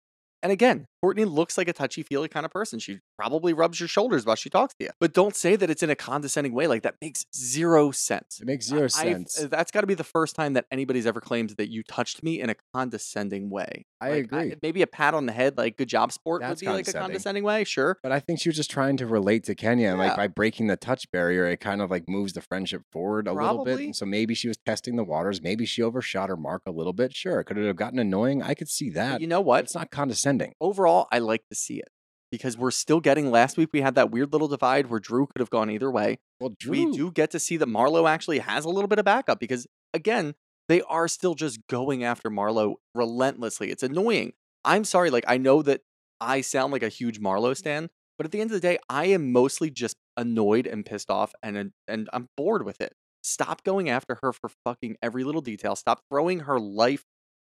And again, Courtney looks like a touchy feely kind of person. She probably rubs your shoulders while she talks to you. But don't say that it's in a condescending way. Like that makes zero sense. it makes zero I've- sense. That's got to be the first time that anybody's ever claimed that you touched me in a condescending way. I Like, agree. maybe a pat on the head, like "good job, sport," That's would be like a condescending. way. Sure, But I think she was just trying to relate to Kenya, and Yeah. like by breaking the touch barrier, it kind of like moves the friendship forward a little bit. And so maybe she was testing the waters. Maybe she overshot her mark a little bit. Sure, could it have gotten annoying? I could see But that. you know what? it's not condescending. Overall, I like to see it because we're still getting. Last week we had that weird little divide where Drew could have gone either way. Well, Drew, We do get to see that Marlo actually has a little bit of backup because again, they are still just going after Marlo relentlessly. It's annoying. I'm sorry, like I know that I sound like a huge Marlo mm. stan, but at the end of the day, I am mostly just annoyed and pissed off and and I'm bored with it. Stop going after her for fucking every little detail. Stop throwing her life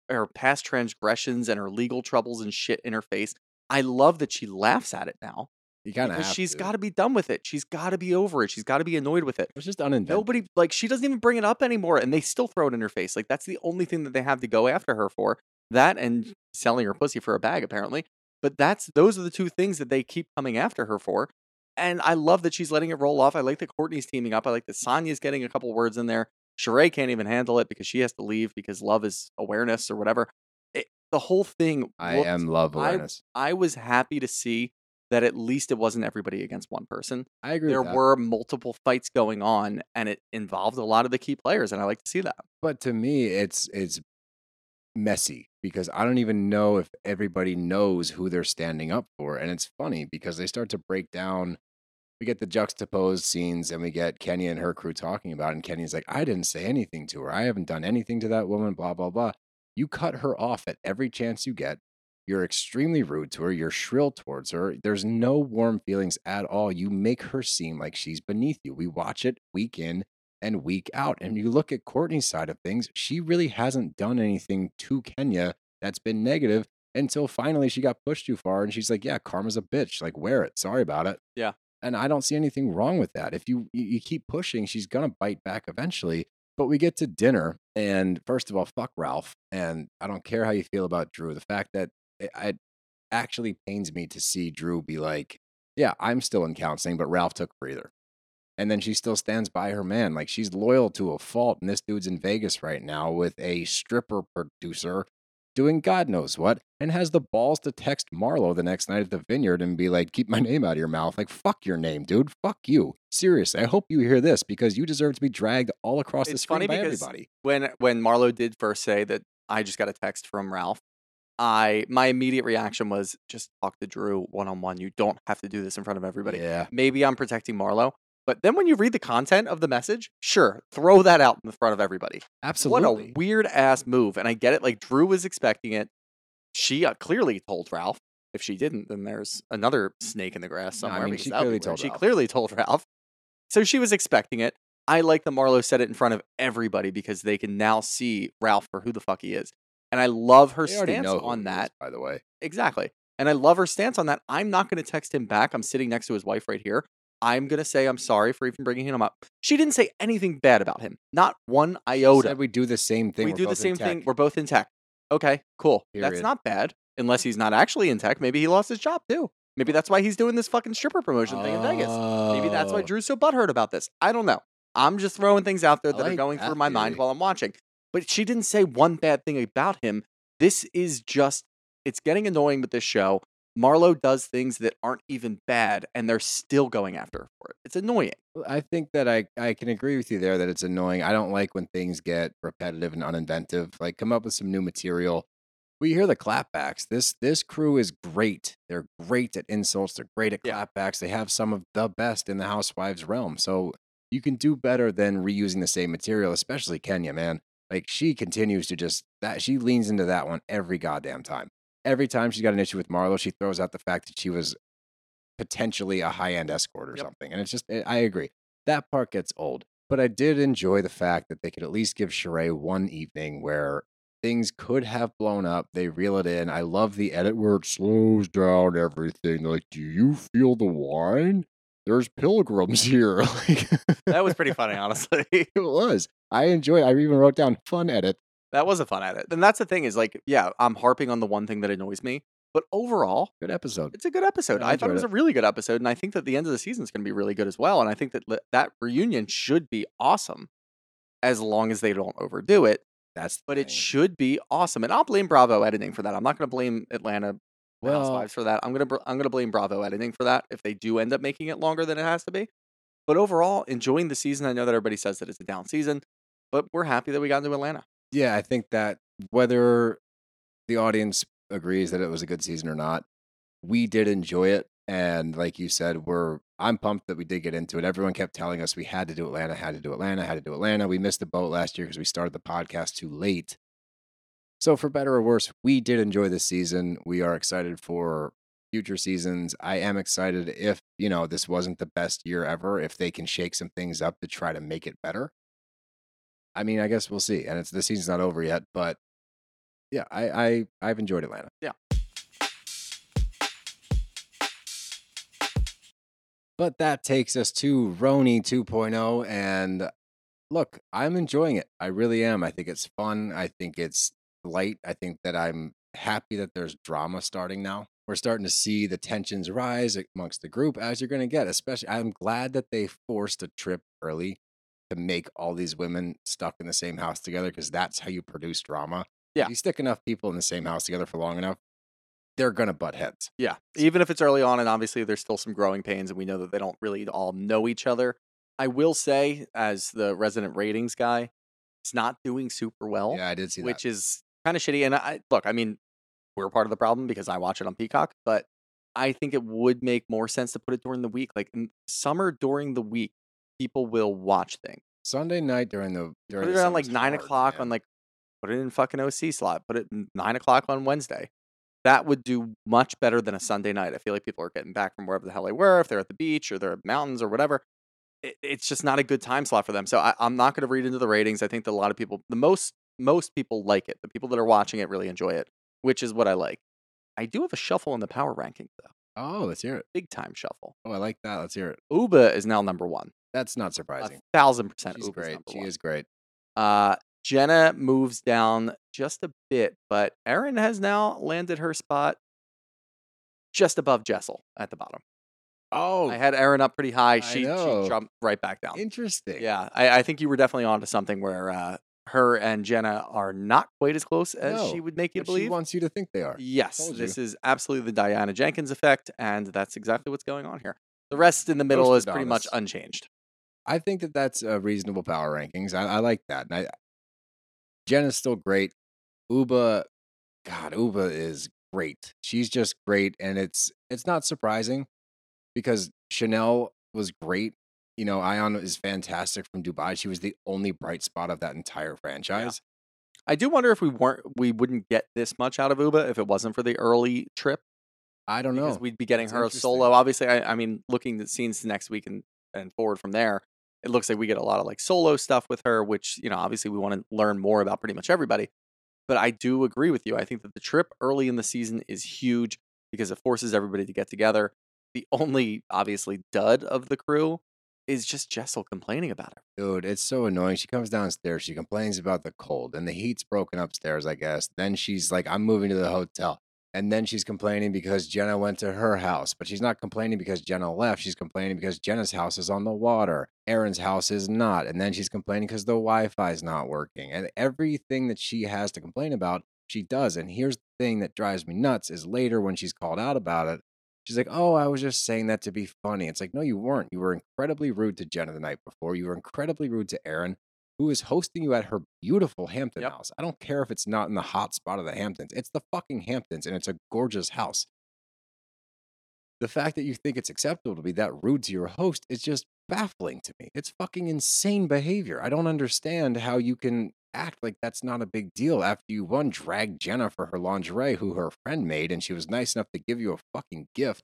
her past transgressions and her legal troubles and shit in her face. I love that she laughs at it now you kind of she's got to be done with it. She's got to be over it. She's got to be annoyed with it. It was just uninventive. Nobody like she doesn't even bring it up anymore, and they still throw it in her face. Like that's the only thing that they have to go after her for. That and selling her pussy for a bag, apparently. But that's those are the two things that they keep coming after her for. And I love that she's letting it roll off. I like that Courtney's teaming up. I like that Sanya's getting a couple words in there. Sheree can't even handle it because she has to leave because love is awareness or whatever. It, the whole thing. I looked- am love I- awareness. I was happy to see that at least it wasn't everybody against one person I, agree. there with that. were multiple fights going on and it involved a lot of the key players and i like to see that but to me, it's it's messy because I don't even know if everybody knows who they're standing up for, and it's funny because they start to break down. We get the juxtaposed scenes, and we get Kenya and her crew talking about, it, and Kenya's like, "I didn't say anything to her. I haven't done anything to that woman." Blah blah blah. You cut her off at every chance you get. You're extremely rude to her. You're shrill towards her. There's no warm feelings at all. You make her seem like she's beneath you. We watch it week in and week out. And you look at Courtney's side of things, she really hasn't done anything to Kenya that's been negative until finally she got pushed too far and she's like, Yeah, karma's a bitch. Like, wear it. Sorry about it. Yeah. And I don't see anything wrong with that. If you you, keep pushing, she's gonna bite back eventually. But we get to dinner, and first of all, fuck Ralph. And I don't care how you feel about Drew. The fact that it, it actually pains me to see Drew be like, Yeah, I'm still in counseling, but Ralph took a breather and then she still stands by her man. Like she's loyal to a fault. And this dude's in Vegas right now with a stripper producer doing God knows what, and has the balls to text Marlo the next night at the vineyard and be like, "Keep my name out of your mouth." Like fuck your name, dude. Fuck you. Seriously, I hope you hear this because you deserve to be dragged all across the It's screen funny by because- everybody. when when marlo did first say that i just got a text from ralph i my immediate reaction was just talk to drew one-on-one you don't have to do this in front of everybody Yeah, maybe i'm protecting marlo but then when you read the content of the message sure throw that out in front of everybody absolutely. What a weird ass move. And I get it. Like Drew was expecting it. She uh, clearly told Ralph. If she didn't, then there's another snake in the grass No, I somewhere. mean, she that would be clearly told She Ralph. clearly told Ralph. So she was expecting it. I like that Marlo said it in front of everybody because they can now see Ralph for who the fuck he is. And I love her They stance on he is, that. by the way. Exactly. And I love her stance on that. I'm not going to text him back. I'm sitting next to his wife right here. I'm going to say I'm sorry for even bringing him up. She didn't say anything bad about him. Not one iota Said we do the same thing. we we're do the same thing. We're both in tech. Okay, cool. That's not bad. Unless he's not actually in tech. Maybe he lost his job too. Maybe that's why he's doing this fucking stripper promotion thing in Vegas. Maybe that's why Oh. Drew's so butthurt about this. I don't know. I'm just throwing things out there that are going that through my mind while I'm watching. But she didn't say one bad thing about him. This is just, it's getting annoying with this show. Marlo does things that aren't even bad and they're still going after her for it. It's annoying. I think that I, I can agree with you there that it's annoying. I don't like when things get repetitive and uninventive. Like come up with some new material. We hear the clapbacks. This this crew is great. They're great at insults. They're great at Yeah. clapbacks. They have some of the best in the housewives realm. So you can do better than reusing the same material, especially Kenya, man. Like she continues to just that she leans into that one every goddamn time. Every time she's got an issue with Marlo, she throws out the fact that she was potentially a high end escort or Yep. something. And it's just, I I agree. That part gets old. But I did enjoy the fact that they could at least give Sheree one evening where things could have blown up. They reel it in. I love the edit where it slows down everything. Like, do you feel the wine? There's pilgrims here. like, That was pretty funny, honestly. it was. I enjoy. I even wrote down fun edit. that was a fun edit. And that's the thing is like, yeah, I'm harping on the one thing that annoys me, but overall, Good episode. it's a good episode. I I thought it was it. a really good episode, and I think that the end of the season is going to be really good as well. And I think that that reunion should be awesome, as long as they don't overdo it. That's But it should be awesome, and I'll blame Bravo editing for that. I'm not going to blame Atlanta Well- Housewives for that. I'm gonna I'm gonna blame Bravo editing for that if they do end up making it longer than it has to be. But overall, enjoying the season. I know that everybody says that it's a down season, but we're happy that we got into Atlanta. yeah, I think that whether the audience agrees that it was a good season or not, we did enjoy it. And like you said, we're I'm pumped that we did get into it. Everyone kept telling us we had to do Atlanta, had to do Atlanta, had to do Atlanta. We missed the boat last year because we started the podcast too late. So for better or worse, we did enjoy this season. We are excited for future seasons. I am excited if, you know, this wasn't the best year ever, if they can shake some things up to try to make it better. I mean, I guess we'll see. And it's the season's not over yet, but yeah, I, I I've enjoyed Atlanta. Yeah. But that takes us to RHONY 2.0. And look, I'm enjoying it. I really am. I think it's fun. I think it's light. I think that I'm happy that there's drama starting now. We're starting to see the tensions rise amongst the group as you're going to get. Especially, I'm glad that they forced a trip early to make all these women stuck in the same house together because that's how you produce drama. Yeah. You stick enough people in the same house together for long enough, they're going to butt heads. Yeah, even if it's early on, and obviously there's still some growing pains, and we know that they don't really all know each other. I will say, as the resident ratings guy, it's not doing super well. Yeah, I did see that. which is kind of shitty. And I look, I mean, we're part of the problem because I watch it on Peacock, but I think it would make more sense to put it during the week. Like in summer during the week, people will watch things. Sunday night during the during Put it on like nine hard, o'clock man. on like put it in fucking OC slot. Put it nine o'clock on Wednesday. That would do much better than a Sunday night. I feel like people are getting back from wherever the hell they were, if they're at the beach or they're at mountains or whatever. It, it's just not a good time slot for them. So I, I'm not going to read into the ratings. I think that a lot of people, the most most people like it. The people that are watching it really enjoy it, which is what I like. I do have a shuffle in the power rankings though, Oh, let's hear it. big time shuffle. Oh, I like that. Let's hear it. Ubah is now number one. That's not surprising. A thousand percent. She's Ubah's great. She one. is great. Uh, Jenna moves down just a bit, but Erin has now landed her spot just above Jessel at the bottom. Oh, I had Erin up pretty high. She, she jumped right back down. interesting. Yeah, I, I think you were definitely onto something where uh, her and Jenna are not quite as close as she would make you But she believe. wants you to think they are. Yes, this is absolutely the Diana Jenkins effect, and that's exactly what's going on here. The rest in the middle to is pretty much unchanged. I think that that's a reasonable power rankings. I, I like that. And I, Jen is still great. Ubah, God, Ubah is great. She's just great, and it's it's not surprising because Chanel was great. You know, Ayan is fantastic from Dubai. She was the only bright spot of that entire franchise. I do wonder if we weren't, we wouldn't get this much out of Ubah if it wasn't for the early trip. I don't know. because we'd be getting That's her solo. Obviously, I, I mean, looking at scenes next week and, and forward from there, it looks like we get a lot of like solo stuff with her, which, you know, obviously we want to learn more about pretty much everybody. But I do agree with you. I think that the trip early in the season is huge because it forces everybody to get together. The only, obviously, dud of the crew is just Jessel complaining about her. Dude, it's so annoying. She comes downstairs, she complains about the cold, and the heat's broken upstairs, I guess. Then she's like, I'm moving to the hotel. And then she's complaining because Jenna went to her house, but she's not complaining because Jenna left. She's complaining because Jenna's house is on the water. Erin's house is not. And then she's complaining because the Wi Fi is not working. And everything that she has to complain about, she does. And here's the thing that drives me nuts is later when she's called out about it, She's like, Oh, I was just saying that to be funny. It's like, No, you weren't. You were incredibly rude to Jenna the night before. You were incredibly rude to Erin, who is hosting you at her beautiful Hampton Yep. house. I don't care if it's not in the hot spot of the Hamptons, it's the fucking Hamptons and it's a gorgeous house. The fact that you think it's acceptable to be that rude to your host is just baffling to me. It's fucking insane behavior. I don't understand how you can act like that's not a big deal after you one dragged Jenna for her lingerie, who her friend made, and she was nice enough to give you a fucking gift.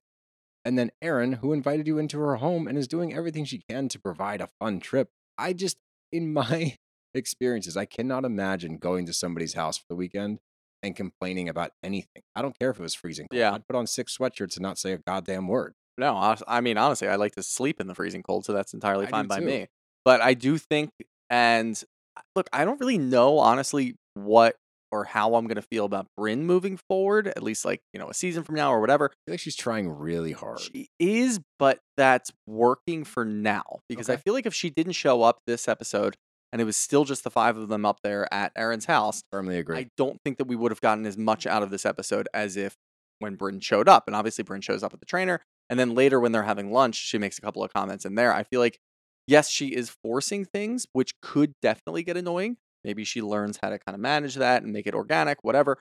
And then Erin, who invited you into her home and is doing everything she can to provide a fun trip. I just, in my experiences, I cannot imagine going to somebody's house for the weekend and complaining about anything. I don't care if it was freezing cold. Yeah. I'd put on six sweatshirts and not say a goddamn word. No, I mean honestly, I like to sleep in the freezing cold, so that's entirely I fine do by too. me. But I do think, and uh, look, I don't really know honestly what or how I'm gonna feel about Brynn moving forward. At least like you know a season from now or whatever. I feel like she's trying really hard. She is, but that's working for now because I feel like if she didn't show up this episode and it was still just the five of them up there at Erin's house, Firmly agree. I don't think that we would have gotten as much out of this episode as if when Brynn showed up. And obviously, Brynn shows up at the trainer. And then later, when they're having lunch, she makes a couple of comments in there. I feel like, yes, she is forcing things, which could definitely get annoying. Maybe she learns how to kind of manage that and make it organic, whatever.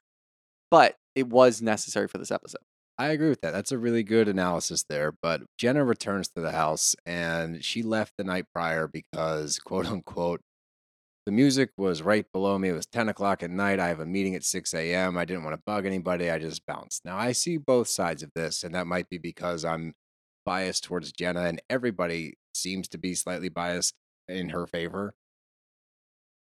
But it was necessary for this episode. I agree with that. That's a really good analysis there. But Jenna returns to the house and she left the night prior because, quote unquote, the music was right below me. It was 10 o'clock at night. I have a meeting at 6 a.m. I didn't want to bug anybody. I just bounced. Now, I see both sides of this, and that might be because I'm biased towards Jenna, and everybody seems to be slightly biased in her favor.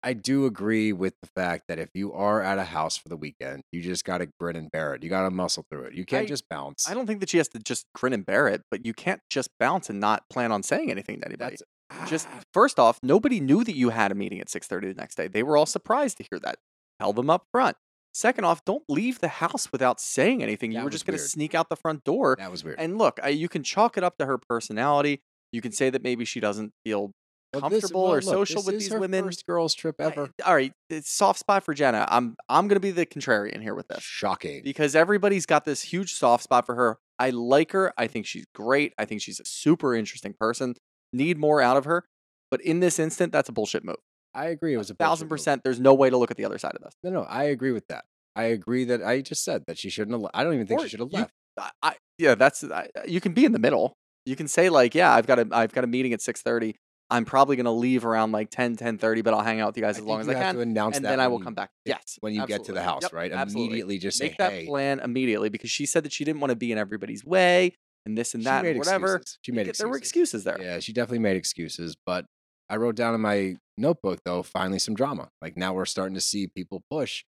I do agree with the fact that if you are at a house for the weekend, you just got to grin and bear it. You got to muscle through it. You can't I- just bounce. I don't think that she has to just grin and bear it, but you can't just bounce and not plan on saying anything to anybody. That's just first off, nobody knew that you had a meeting at 6:30 the next day. They were all surprised to hear that. Tell them up front. Second off, don't leave the house without saying anything. You That were just going to sneak out the front door. that was weird. And look, I, you can chalk it up to her personality. You can say that maybe she doesn't feel Well, this- comfortable well, or look, social this with is these her women. First girls trip I- ever. all right, it's soft spot for Jenna. I'm I'm going to be the contrarian here with this Shocking. because everybody's got this huge soft spot for her. I like her. I think she's great. I think she's a super interesting person. Need more out of her. But in this instant, that's a bullshit move. I agree. It was a thousand bullshit move. percent. There's no way to look at the other side of this. No, no, I agree with that. I agree that I just said that she shouldn't have. le- I don't even think Or she should have left. I, I yeah, that's I, uh, you can be in the middle. You can say like, yeah, I've got a I've got a meeting at six thirty. I'm probably gonna leave around like 10, 10.30, but I'll hang out with you guys as long as I can, to announce and then I will come back. Yes, when you get to the house, Yep, right? absolutely. Immediately just make say, that "Hey." plan immediately because she said that she didn't want to be in everybody's way and this and that and whatever. excuses. She made There were excuses. there. Yeah, she definitely made excuses. But I wrote down in my notebook though, finally some drama. Like now we're starting to see people push,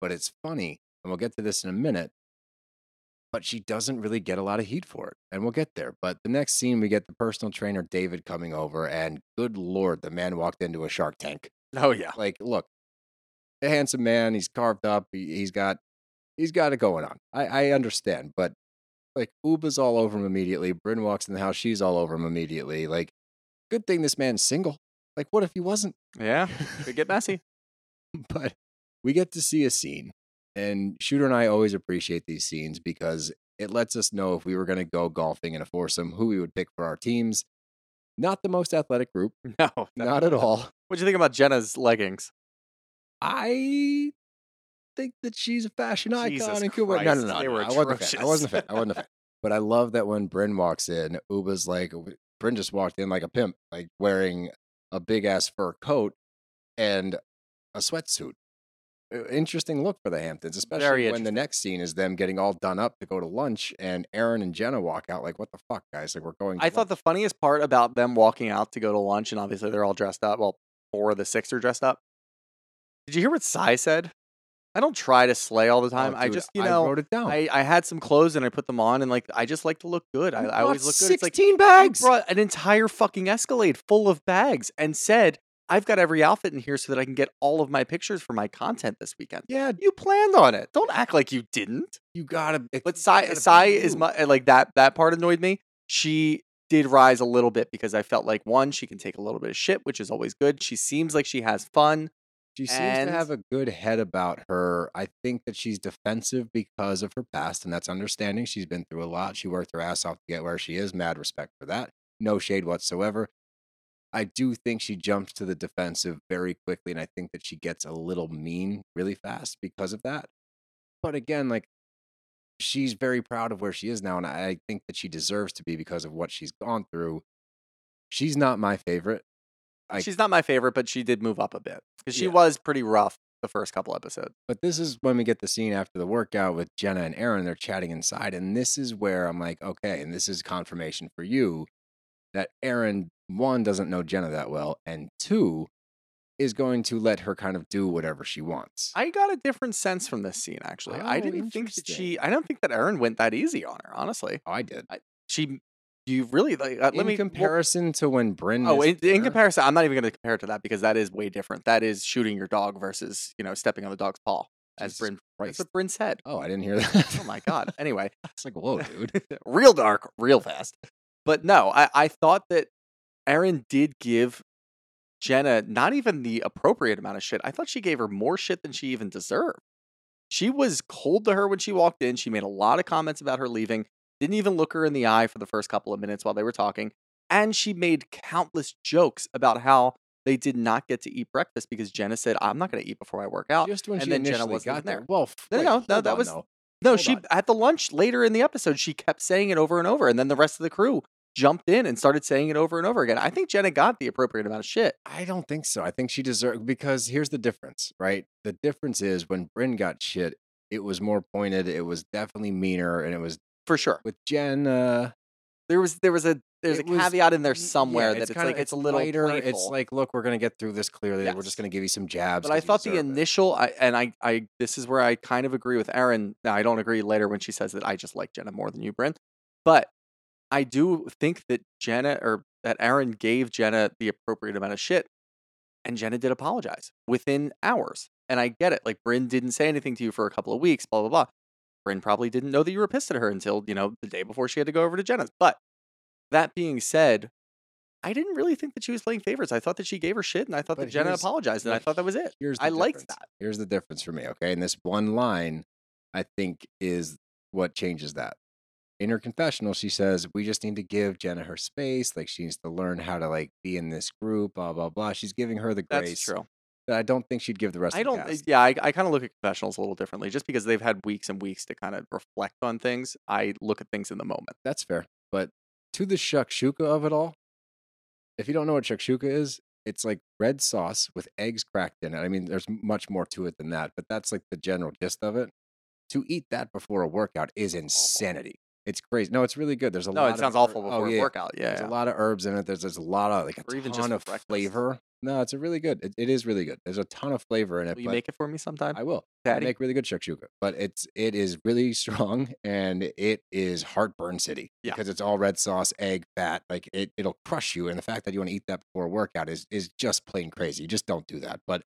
but it's funny, and we'll get to this in a minute. But she doesn't really get a lot of heat for it, and we'll get there. But the next scene, we get the personal trainer David coming over, and good lord, the man walked into a shark tank. Oh yeah. Like, look, a handsome man. He's carved up. He, he's got, he's got it going on. I, I understand, but like Ubah's all over him immediately. Brynn walks in the house. She's all over him immediately. Like, good thing this man's single. Like, what if he wasn't? Yeah. Could get messy. but we get to see a scene, and Shooter and I always appreciate these scenes because it lets us know if we were going to go golfing in a foursome, who we would pick for our teams. Not the most athletic group, No. not at all. What'd you think about Jenna's leggings? I think that she's a fashion Jesus icon and could wear. No, no, no, no, I wasn't a fan. I wasn't a fan. I wasn't a fan. But I love that when Brynn walks in, Ubah's like, Brynn just walked in like a pimp, like wearing a big ass fur coat and a sweatsuit. Uh, Interesting look for the Hamptons, especially when the next scene is them getting all done up to go to lunch, and Erin and Jenna walk out like, "What the fuck, guys? Like we're going." To I thought the funniest part about them walking out to go to lunch, and obviously they're all dressed up. Well, four of the six are dressed up. Did you hear what Sai said? I don't try to slay all the Oh, time. I just, you know, I wrote it down. I, I had some clothes and I put them on, and like I just like to look good. I, I always look good. It's like Sixteen you bags. brought an entire fucking Escalade full of bags and said, "I've got every outfit in here so that I can get all of my pictures for my content this weekend." yeah, You planned on it. Don't act like you didn't. you gotta. But Sai, Sai is my, like that. That part annoyed me. She did rise a little bit because I felt like one, she can take a little bit of shit, which is always good. She seems like she has fun. She seems And- to have a good head about her. I think that she's defensive because of her past, and that's understanding. She's been through a lot. She worked her ass off to get where she is. Mad respect for that. No shade whatsoever. I do think she jumps to the defensive very quickly, and I think that she gets a little mean really fast because of that. But again, like she's very proud of where she is now, and I think that she deserves to be because of what she's gone through. She's not my favorite. I- She's not my favorite, but she did move up a bit because she Yeah. was pretty rough the first couple episodes. But this is when we get the scene after the workout with Jenna and Erin. They're chatting inside, and this is where I'm like, okay, and this is confirmation for you that Erin one doesn't know Jenna that well, and two is going to let her kind of do whatever she wants. I got a different sense from this scene actually. I Oh, didn't think that she. I don't think that Erin went that easy on her. Honestly, oh, I did. she. You really like? Uh, in let me well, comparison to when Brynn. Oh, in, in comparison, I'm not even going to compare it to that because that is way different. That is shooting your dog versus you know stepping on the dog's paw, as Jesus Brynn. That's Christ. what Brynn said. Oh, I didn't hear that. Oh my god. Anyway, it's like whoa, dude. real dark, real fast. But no, I, I thought that Erin did give Jenna not even the appropriate amount of shit. I thought she gave her more shit than she even deserved. She was cold to her when she walked in. She made a lot of comments about her leaving, didn't even look her in the eye for the first couple of minutes while they were talking. And she made countless jokes about how they did not get to eat breakfast because Jenna said, I'm not going to eat before I work out. Just when and she then Jenna wasn't got there. there. Well, No, wait, no, no, that on, was- though. No, Hold she on. at the lunch later in the episode, she kept saying it over and over, and then the rest of the crew jumped in and started saying it over and over again. I think Jenna got the appropriate amount of shit. I don't think so. I think she deserved because here's the difference, right? The difference is when Brynn got shit, it was more pointed. It was definitely meaner, and it was For sure. with Jen. Uh, There was there was a there's It a was- caveat in there somewhere yeah, that it's, kinda- like it's, a little lighter. It's like, look, we're gonna get through this clearly. We're just gonna give you some jabs. but I thought the initial I, and I I this is where I kind of agree with Erin. Now I don't agree later when she says that I just like Jenna more than you, Brynn. But I do think that Jenna or that Erin gave Jenna the appropriate amount of shit, and Jenna did apologize within hours. And I get it. Like Brynn didn't say anything to you for a couple of weeks, blah blah blah. Brynn probably didn't know that you were pissed at her until you know the day before she had to go over to Jenna's. But that being said, I didn't really think that she was playing favorites. I thought that she gave her shit, and I thought But that Jenna apologized, and I thought that was it. Here's I liked that. Here's the difference for me. Okay, and this one line, I think, is what changes that. In her confessional, she says, "We just need to give Jenna her space. Like she needs to learn how to like be in this group. Blah blah blah." She's giving her the grace. That's true. That I don't think she'd give the rest. I of the don't. cast. Yeah, I, I kind of look at confessionals a little differently, just because they've had weeks and weeks to kind of reflect on things. I look at things in the moment. That's fair. But to the shakshuka of it all, if you don't know what shakshuka is, it's like red sauce with eggs cracked in it. I mean, there's much more to it than that, but that's like the general gist of it. To eat that before a workout is insanity. It's crazy. No, it's really good. There's a No, lot. No, it sounds her- awful oh, before yeah. a workout. Yeah, There's yeah. a lot of herbs in it. There's there's a lot of like a Or even ton just of breakfast. flavor. No, it's a really good. It, it is really good. There's a ton of flavor in it. Will you make it for me sometime, I will. I Daddy? make really good shakshuka, but it's it is really strong and it is heartburn city Yeah. because it's all red sauce, egg, fat. Like it it'll crush you, and the fact that you want to eat that before a workout is is just plain crazy. You just don't do that. But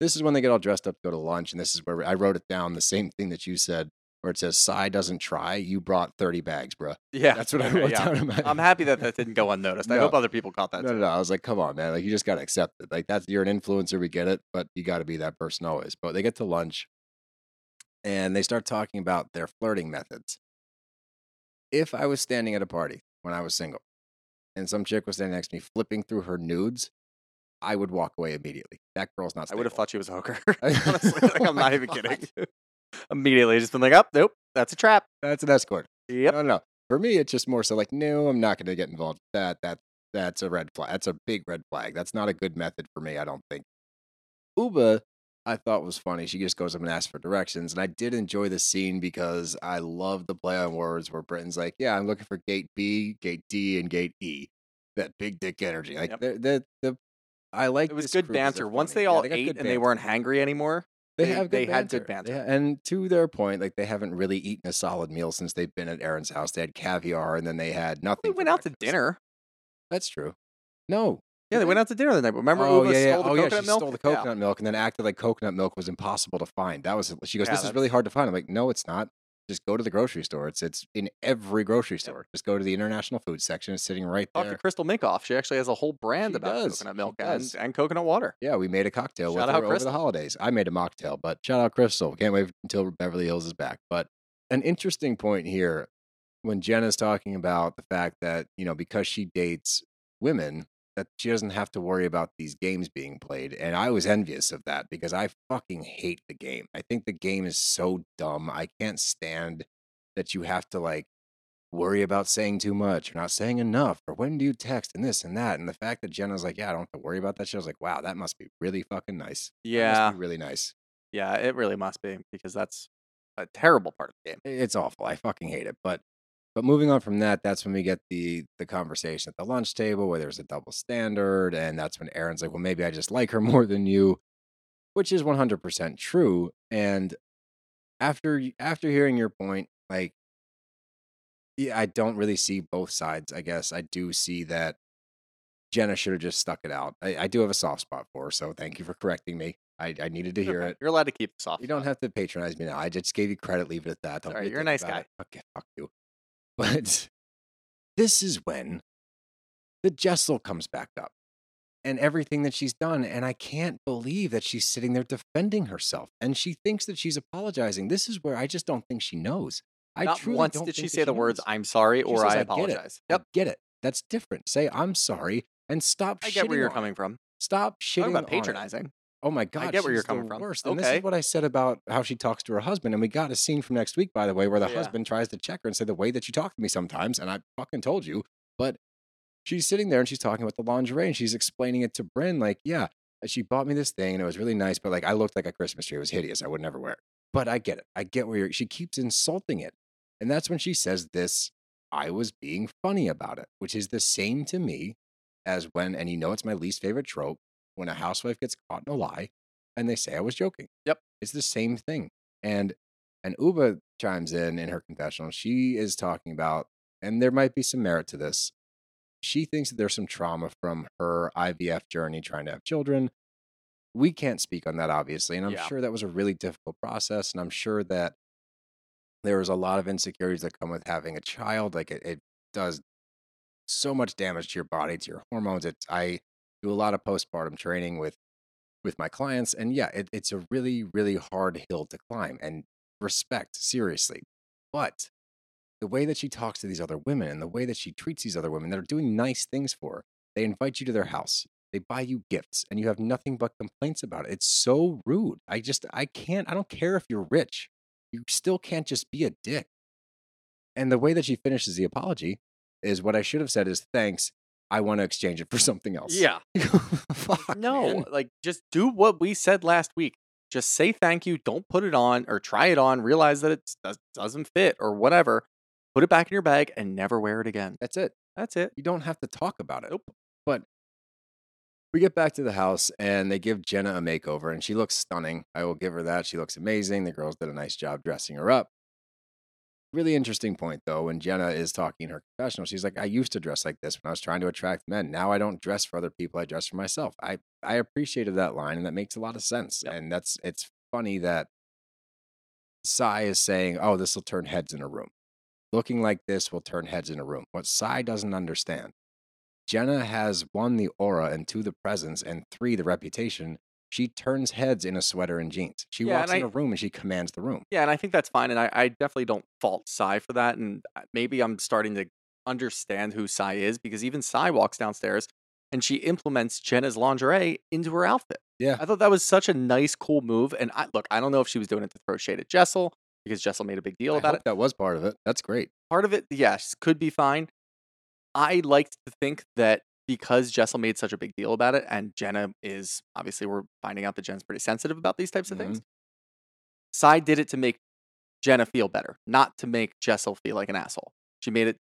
this is when they get all dressed up to go to lunch, and this is where I wrote it down the same thing that you said, where it says "Sai doesn't try." You brought thirty bags, bro. yeah, That's what I no, wrote yeah. down. In my, I'm happy that that didn't go unnoticed. I hope other people caught that. no, no, no. I was like, come on, man. Like, you just got to accept it. Like, that's, you're an influencer. We get it, but you got to be that person always. But they get to lunch and they start talking about their flirting methods. If I was standing at a party when I was single and some chick was standing next to me flipping through her nudes, I would walk away immediately. That girl's not I would have thought she was a hooker. Honestly, like, Oh I'm not even God. kidding. Immediately, just been like, "Up, nope, that's a trap." That's an escort. Yep. No, no. For me, it's just more so like, no, I'm not going to get involved with that. That that's a red flag. That's a big red flag. That's not a good method for me. I don't think. Ubah, I thought was funny. She just goes up and asks for directions, and I did enjoy the scene because I love the play on words where Britain's like, "Yeah, I'm looking for gate B, gate D, and gate E." That big dick energy. Like Yep. the the. I like It was good banter. Once they Yeah, all ate and they weren't hangry anymore, They, They- have they had good banter. banter. Yeah, and to their point, like they haven't really eaten a solid meal since they've been at Erin's house. They had caviar, and then they had nothing. they went out to dinner. That's true. No. Yeah, they went out to dinner the night. But remember, oh, Ubah yeah, yeah. stole the oh, yeah, she milk. stole the Yeah. coconut milk and then acted like coconut milk was impossible to find. That was she goes, Yeah, This is really hard to find. I'm like, no, it's not. Just go to the grocery store. It's it's in every grocery store. Just go to the international food section. It's sitting right there. Crystal Minkoff. She actually has a whole brand She about does. coconut milk and, and coconut water. Yeah, we made a cocktail Shout with out her over the holidays. I made a mocktail, but shout out Crystal. Can't wait until Beverly Hills is back. But an interesting point here when Jenna's talking about the fact that, you know, because she dates women, that she doesn't have to worry about these games being played. And I was envious of that because I fucking hate the game. I think the game is so dumb. I can't stand that you have to like worry about saying too much or not saying enough or when do you text and this and that. And the fact that Jenna's like, yeah, I don't have to worry about that shit. I was like, wow, that must be really fucking nice. Yeah. be really nice. Yeah, it really must be because that's a terrible part of the game. It's awful. I fucking hate it. But but moving on from that, that's when we get the the conversation at the lunch table where there's a double standard, and that's when Erin's like, "Well, maybe I just like her more than you," which is 100% true. And after after hearing your point, like, yeah, I don't really see both sides. I guess I do see that Jenna should have just stuck it out. I, I do have a soft spot for her, so thank you for correcting me. I, I needed to hear Okay, it. You're allowed to keep this off. You don't have to patronize me now. I just gave you credit. Leave it at that. Don't Sorry, you're a nice guy. it. Okay, fuck you. But this is when the Jessel comes back up and everything that she's done. And I can't believe that she's sitting there defending herself and she thinks that she's apologizing. This is where I just don't think she knows. I Not truly once did she say the words "I'm sorry" or says, "I get it. apologize." I Yep, get it. That's different. Say, I'm sorry and stop I get where you're coming it. from. Stop shitting Talking about on patronizing. Oh my god, I get where you're coming from. Worst. And this is what I said about how she talks to her husband. And we got a scene from next week, by the way, where the Yeah. husband tries to check her and say the way that you talk to me sometimes, and I fucking told you. But she's sitting there and she's talking about the lingerie and she's explaining it to Brynn, like, yeah, uh, she bought me this thing and it was really nice, but like I looked like a Christmas tree. It was hideous. I would never wear it. But I get it. I get where you're she keeps insulting it. And that's when she says this, I was being funny about it, which is the same to me as when, and you know it's my least favorite trope, when a housewife gets caught in a lie and they say I was joking. Yep. It's the same thing. And and Ubah chimes in in her confessional. She is talking about, and there might be some merit to this. She thinks that there's some trauma from her IVF journey trying to have children. We can't speak on that, obviously. And I'm Yeah. sure that was a really difficult process. And I'm sure that there was a lot of insecurities that come with having a child. Like it, it does so much damage to your body, to your hormones. It's I do a lot of postpartum training with with my clients, and yeah, it, it's a really, really hard hill to climb. And respect, seriously. But the way that she talks to these other women and the way that she treats these other women that are doing nice things for her, they invite you to their house. They buy you gifts and you have nothing but complaints about it. It's so rude. I just, I can't, I don't care if you're rich. You still can't just be a dick. And the way that she finishes the apology is what I should have said is thanks. I want to exchange it for something else. Yeah. Fuck. No, man. like just do what we said last week. Just say thank you. Don't put it on or try it on. Realize that it does, doesn't fit or whatever. Put it back in your bag and never wear it again. That's it. That's it. You don't have to talk about it. Nope. But we get back to the house and they give Jenna a makeover and she looks stunning. I will give her that. She looks amazing. The girls did a nice job dressing her up. Really interesting point though, when Jenna is talking in her confessional, she's like, I used to dress like this when I was trying to attract men. Now I don't dress for other people, I dress for myself. I, I appreciated that line and that makes a lot of sense. Yep. And that's it's funny that Sai is saying, Oh, this will turn heads in a room. Looking like this will turn heads in a room. What Sai doesn't understand Jenna has one, the aura, and two, the presence, and three, the reputation. She turns heads in a sweater and jeans. She Yeah, walks in I- a room and she commands the room. Yeah, and I think that's fine. And I, I definitely don't fault Sai for that. And uh, maybe I'm starting to understand who Sai is because even Sai walks downstairs and she implements Jenna's lingerie into her outfit. Yeah. I thought that was such a nice, cool move. And I look, I don't know if she was doing it to throw shade at Jessel because Jessel made a big deal I about it. that was part of it. That's great. Part of it, yes, could be fine. I liked to think that because Jessel made such a big deal about it, and Jenna is obviously we're finding out that Jen's pretty sensitive about these types of things. Mm-hmm. Sai did it to make Jenna feel better, not to make Jessel feel like an asshole. She made it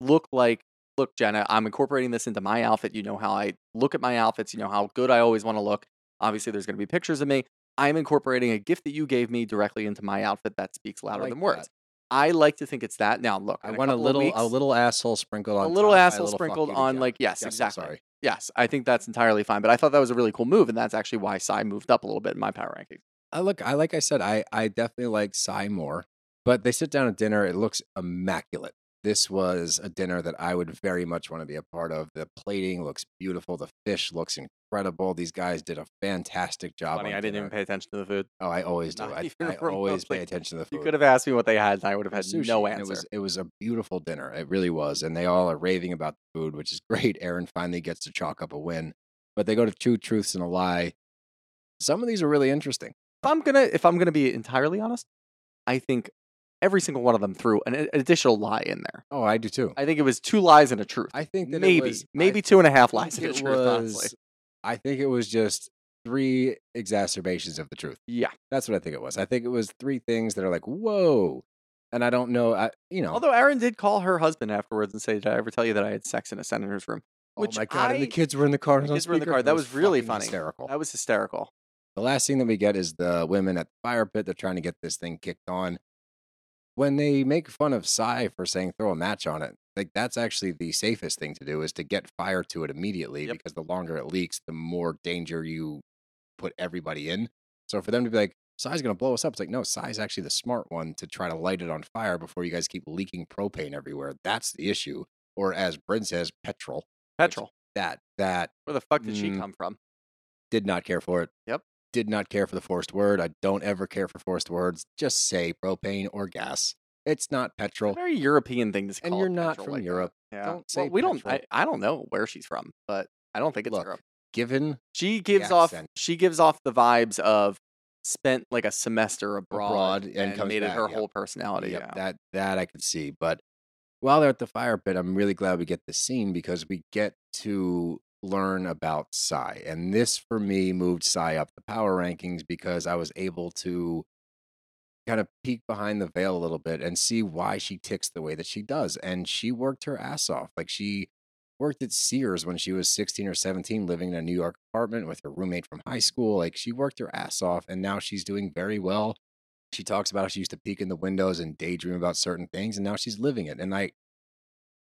look like, look, Jenna, I'm incorporating this into my outfit. You know how I look at my outfits. You know how good I always want to look. Obviously, there's going to be pictures of me. I'm incorporating a gift that you gave me directly into my outfit that speaks louder like than words. I like to think it's that. Now, look, I want a little weeks- a little asshole sprinkled on a little top asshole fuck sprinkled on like yes, Yes, exactly. sorry. Yes, I think that's entirely fine. But I thought that was a really cool move, and that's actually why Sai moved up a little bit in my power rankings. I look, I like I said, I I definitely like Sai more, but they sit down at dinner. It looks immaculate. This was a dinner that I would very much want to be a part of. The plating looks beautiful. The fish looks incredible. These guys did a fantastic job. Funny, I didn't dinner. even pay attention to the food. Oh, I always do. Not I, I always pay attention to the food. You could have asked me what they had, and I would have had sushi, no answer. It was it was a beautiful dinner. It really was, and they all are raving about the food, which is great. Erin finally gets to chalk up a win, but they go to two truths and a lie. Some of these are really interesting. if I'm gonna, if I'm gonna be entirely honest, I think every single one of them threw an additional lie in there. Oh, I do too. I think it was two lies and a truth. I think that maybe, it was, maybe I two and a half lies and a truth. honestly, was- I think it was just three exacerbations of the truth. Yeah. That's what I think it was. I think it was three things that are like, whoa. And I don't know, I, you know, Although Erin did call her husband afterwards and say, "Did I ever tell you that I had sex in a senator's room?" oh which my God, and the kids were in the car. The kids were in the car. That It was really funny. Hysterical. That was hysterical. The last thing that we get is the women at the fire pit. They're trying to get this thing kicked on. When they make fun of Sai for saying throw a match on it, like that's actually the safest thing to do is to get fire to it immediately Yep. because the longer it leaks, the more danger you put everybody in. So for them to be like, Sai's gonna blow us up, it's like, no, Sai's actually the smart one to try to light it on fire before you guys keep leaking propane everywhere. That's the issue. Or as Brynn says, petrol. Petrol. That that Where the fuck did she Mm. come from? did not care for it. Yep. Did not care for the forced word. I don't ever care for forced words. Just say propane or gas. It's not petrol. very European thing to And call you're it not petrol from like that. Europe. Yeah. Don't say well, we don't. petrol. I, I don't know where she's from, but I don't think it's Look, Europe. given She gives off. accent. She gives off the vibes of spent like a semester abroad, Abroad and and, comes made it her yep. whole personality. Yep, yeah. that that I could see. But while they're at the fire pit, I'm really glad we get this scene because we get to learn about Sai. And this for me moved Sai up the power rankings because I was able to kind of peek behind the veil a little bit and see why she ticks the way that she does. And she worked her ass off. Like she worked at Sears when she was 16 or 17, living in a New York apartment with her roommate from high school. Like she worked her ass off and now she's doing very well. She talks about how she used to peek in the windows and daydream about certain things, and now she's living it. And I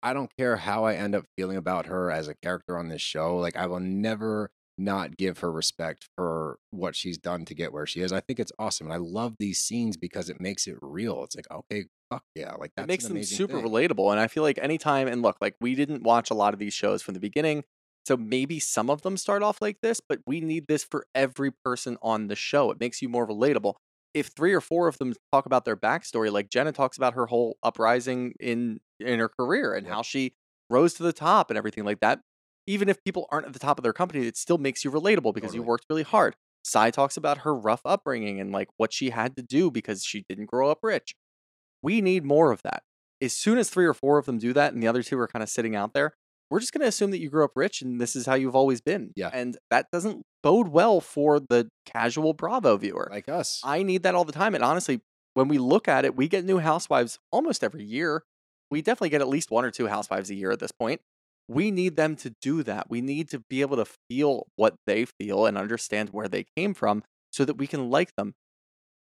I don't care how I end up feeling about her as a character on this show. Like I will never not give her respect for what she's done to get where she is. I think it's awesome. And I love these scenes because it makes it real. It's like, okay, fuck yeah. Like that's it makes them super thing. relatable. And I feel like anytime, and look, like we didn't watch a lot of these shows from the beginning. So maybe some of them start off like this, but we need this for every person on the show. It makes you more relatable. If three or four of them talk about their backstory, like Jenna talks about her whole uprising in in her career and Yep. how she rose to the top and everything like that. Even if people aren't at the top of their company, it still makes you relatable because you worked really hard. Sai talks about her rough upbringing and like what she had to do because she didn't grow up rich. We need more of that. As soon as three or four of them do that and the other two are kind of sitting out there, we're just going to assume that you grew up rich and this is how you've always been. Yeah. And that doesn't bode well for the casual Bravo viewer. Like us. I need that all the time. And honestly, when we look at it, we get new housewives almost every year. We definitely get at least one or two housewives a year at this point. We need them to do that. We need to be able to feel what they feel and understand where they came from so that we can like them.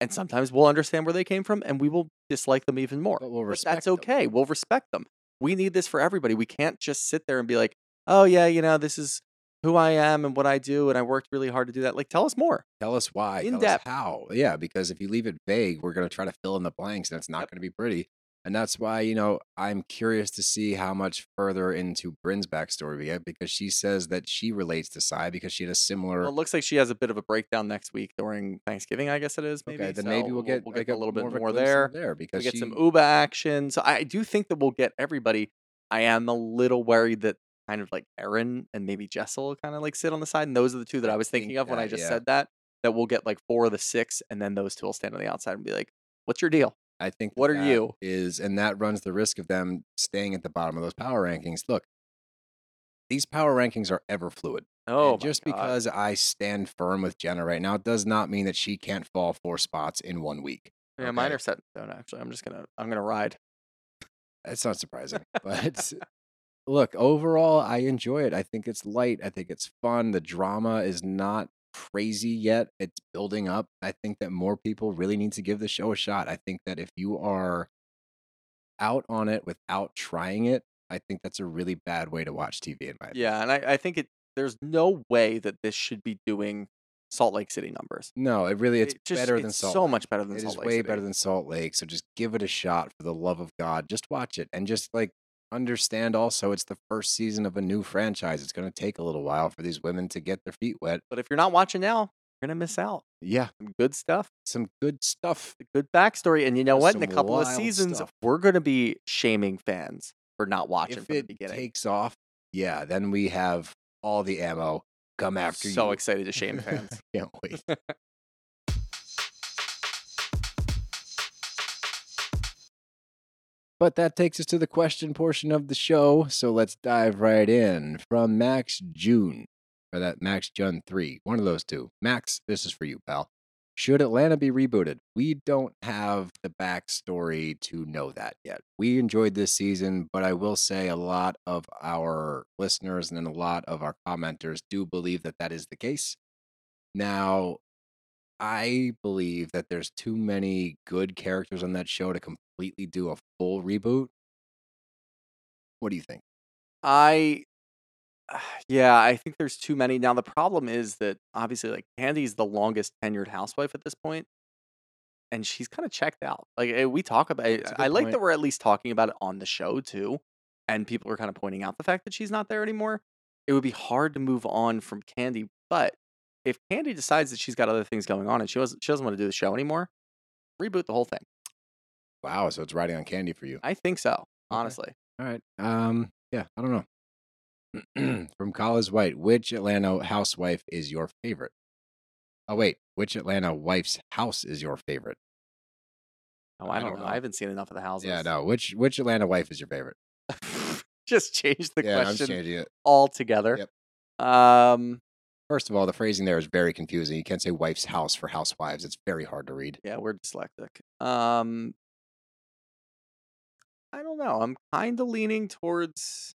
And sometimes we'll understand where they came from and we will dislike them even more. But we'll But respect that's them. okay. We'll respect them. We need this for everybody. We can't just sit there and be like, oh, yeah, you know, this is who I am and what I do. And I worked really hard to do that. Like, tell us more. Tell us why. In tell depth. us how. Yeah, because if you leave it vague, we're going to try to fill in the blanks and it's not Yep. going to be pretty. And that's why, you know, I'm curious to see how much further into Brynn's backstory we get because she says that she relates to Sai because she had a similar. Well, it looks like she has a bit of a breakdown next week during Thanksgiving, I guess it is. Maybe. okay, then So maybe we'll get, we'll like, a little bit more, of a more glimpse there. because We get she, some Ubah action. So I do think that we'll get everybody. I am a little worried that kind of like Erin and maybe Jessel kind of like sit on the side. And those are the two that I was thinking of when I just yeah. said that. That we'll get like four of the six, and then those two will stand on the outside and be like, "What's your deal?" I think What are you? Is and that runs the risk of them staying at the bottom of those power rankings. Look, these power rankings are ever fluid. Oh, And just because I stand firm with Jenna right now does not mean that she can't fall four spots in one week. yeah, mine are set in stone. Actually, I'm just gonna I'm gonna ride. It's not surprising, but look, overall, I enjoy it. I think it's light. I think it's fun. The drama is not crazy yet. It's building up. I think that more people really need to give the show a shot. I think that if you are out on it without trying it, I think that's a really bad way to watch TV. In my opinion. Yeah, and I, I think it. There's no way that this should be doing Salt Lake City numbers. no, it really it's It just- better than it's Salt. so Lake. much better than It is Salt Lake way City. better than Salt Lake. So just give it a shot for the love of God. Just watch it and just like understand also it's the first season of a new franchise. It's going to take a little while for these women to get their feet wet. But if you're not watching now, you're gonna miss out. Yeah, Some good stuff, some good stuff. good backstory, and you know what? In a couple of seasons, stuff. we're gonna be shaming fans for not watching If from the it beginning. takes off, yeah, then we have all the ammo come after so you. excited to shame fans. Can't wait. But that takes us to the question portion of the show. So let's dive right in. From Max June or that Max Jun 3. One of those two. Max, this is for you, pal. Should Atlanta be rebooted? We don't have the backstory to know that yet. We enjoyed this season, but I will say a lot of our listeners and a lot of our commenters do believe that that is the case. Now, I believe that there's too many good characters on that show to completely do a full reboot. What do you think? I yeah, I think there's too many. Now the problem is that obviously like Kandi's the longest tenured housewife at this point, and she's kind of checked out. Like eh, we talk about it. A I like point. that we're at least talking about it on the show too, and people are kind of pointing out the fact that she's not there anymore. It would be hard to move on from Candy, but if Kandi decides that she's got other things going on and she doesn't she doesn't want to do the show anymore, reboot the whole thing. Wow, so it's riding on Kandi for you. I think so, honestly. All right. Um, yeah, I don't know. From College White, which Atlanta housewife is your favorite? Oh wait, which Atlanta wife's house is your favorite? Oh, I I don't, don't know. know. I haven't seen enough of the houses. Yeah, no. Which which Atlanta wife is your favorite? Just change the yeah, I'm question changing it. altogether. Yep. Um, First of all, the phrasing there is very confusing. You can't say wife's house for housewives. It's very hard to read. yeah, we're dyslexic. Um, I don't know. I'm kind of leaning towards.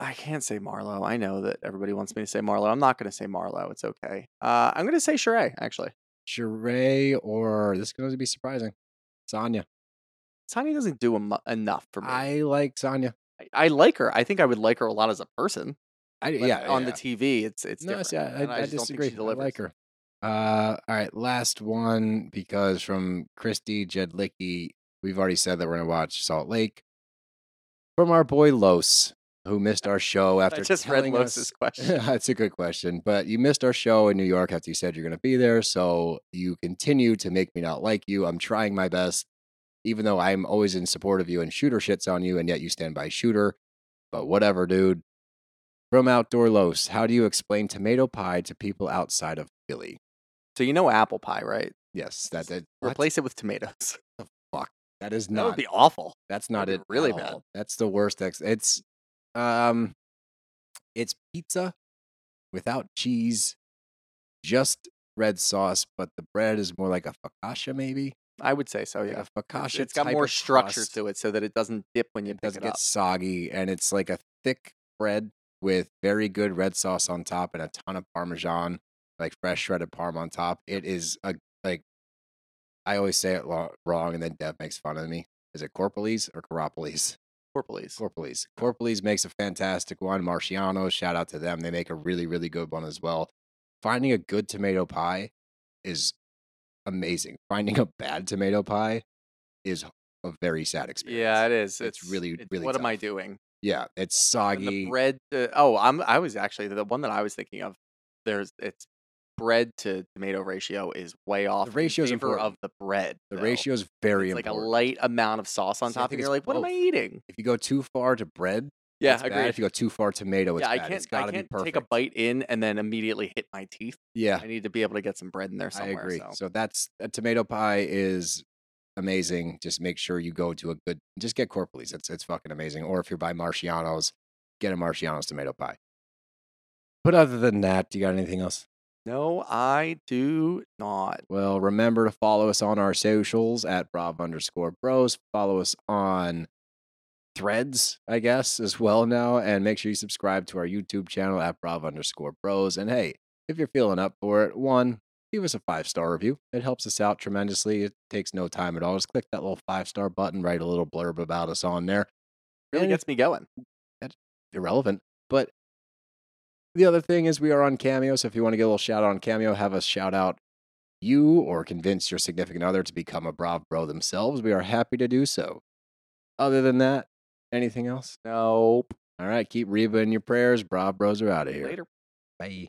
I can't say Marlo. I know that everybody wants me to say Marlo. I'm not going to say Marlo. It's okay. Uh, I'm going to say Sheree, actually. Sheree or this is going to be surprising. Sanya. Sanya doesn't do em- enough for me. I, I like Sanya. I like her. I think I would like her a lot as a person. I yeah on yeah. the TV, it's it's no, different. see, I, I, I just don't think disagree. I like her. Uh, all right, last one because from Christy Jedlicki, we've already said that we're gonna watch Salt Lake. From our boy Los, who missed our show after I just read Los's us- question. That's a good question, but you missed our show in New York after you said you're gonna be there, so you continue to make me not like you. I'm trying my best, even though I'm always in support of you and shooter shits on you, and yet you stand by shooter. But whatever, dude. From Outdoor Los, how do you explain tomato pie to people outside of Philly? So you know apple pie, right? Yes, that that? Replace it with tomatoes. The fuck, that is not. That would be awful. that's not it. really bad. all. That's the worst. Ex- it's um, it's pizza without cheese, just red sauce, but the bread is more like a focaccia, maybe. I would say so. Like Yeah, a focaccia. it's got more structure crust. to it so that it doesn't dip when you it pick doesn't it get up. soggy, and it's like a thick bread with very good red sauce on top and a ton of parmesan, like fresh shredded parm on top. It is a like I always say it lo- wrong, and then Dev makes fun of me. Is it Corpolis or Coropolis? Corpolis. Corpolis. Corpolis makes a fantastic one. Marchiano, shout out to them. They make a really, really good one as well. Finding a good tomato pie is amazing. Finding a bad tomato pie is a very sad experience. Yeah, it is. It's really, really What am I doing? Yeah, it's And soggy. the bread. To, oh, I'm. I was actually the one that I was thinking of. There's it's bread to tomato ratio is way off. in ratio's favor important. of the bread. the though. ratio is very It's like a light amount of sauce on See, I top, think and it's you're like, "What am I both. eating?" If you go too far to bread, Yeah, it's bad. agreed. If you go too far tomato, it's yeah, I bad. can't. It's gotta I can't be perfect. take a bite in and then immediately hit my teeth. Yeah, I need to be able to get some bread in there I somewhere. agree. So. So. that's a tomato pie is amazing. Just make sure you go to a good. Just get Corpolis. It's it's fucking amazing. Or if you're by Marchiano's, get a Marchiano's tomato pie. But other than that, do you got anything else? No, I do not. Well, remember to follow us on our socials at Brav underscore bros. Follow us on threads, I guess, as well now. And make sure you subscribe to our YouTube channel at Brav underscore bros. And hey, if you're feeling up for it, one, give us a five star review. It helps us out tremendously. It takes no time at all. Just click that little five star button, write a little blurb about us on there. Really gets me going. irrelevant. But the other thing is we are on Cameo. So if you want to get a little shout out on Cameo, have us shout out you or convince your significant other to become a Brav Bro themselves. We are happy to do so. Other than that, anything else? Nope. All right, keep Reba in your prayers. Brav Bros are out of here. Later. Bye.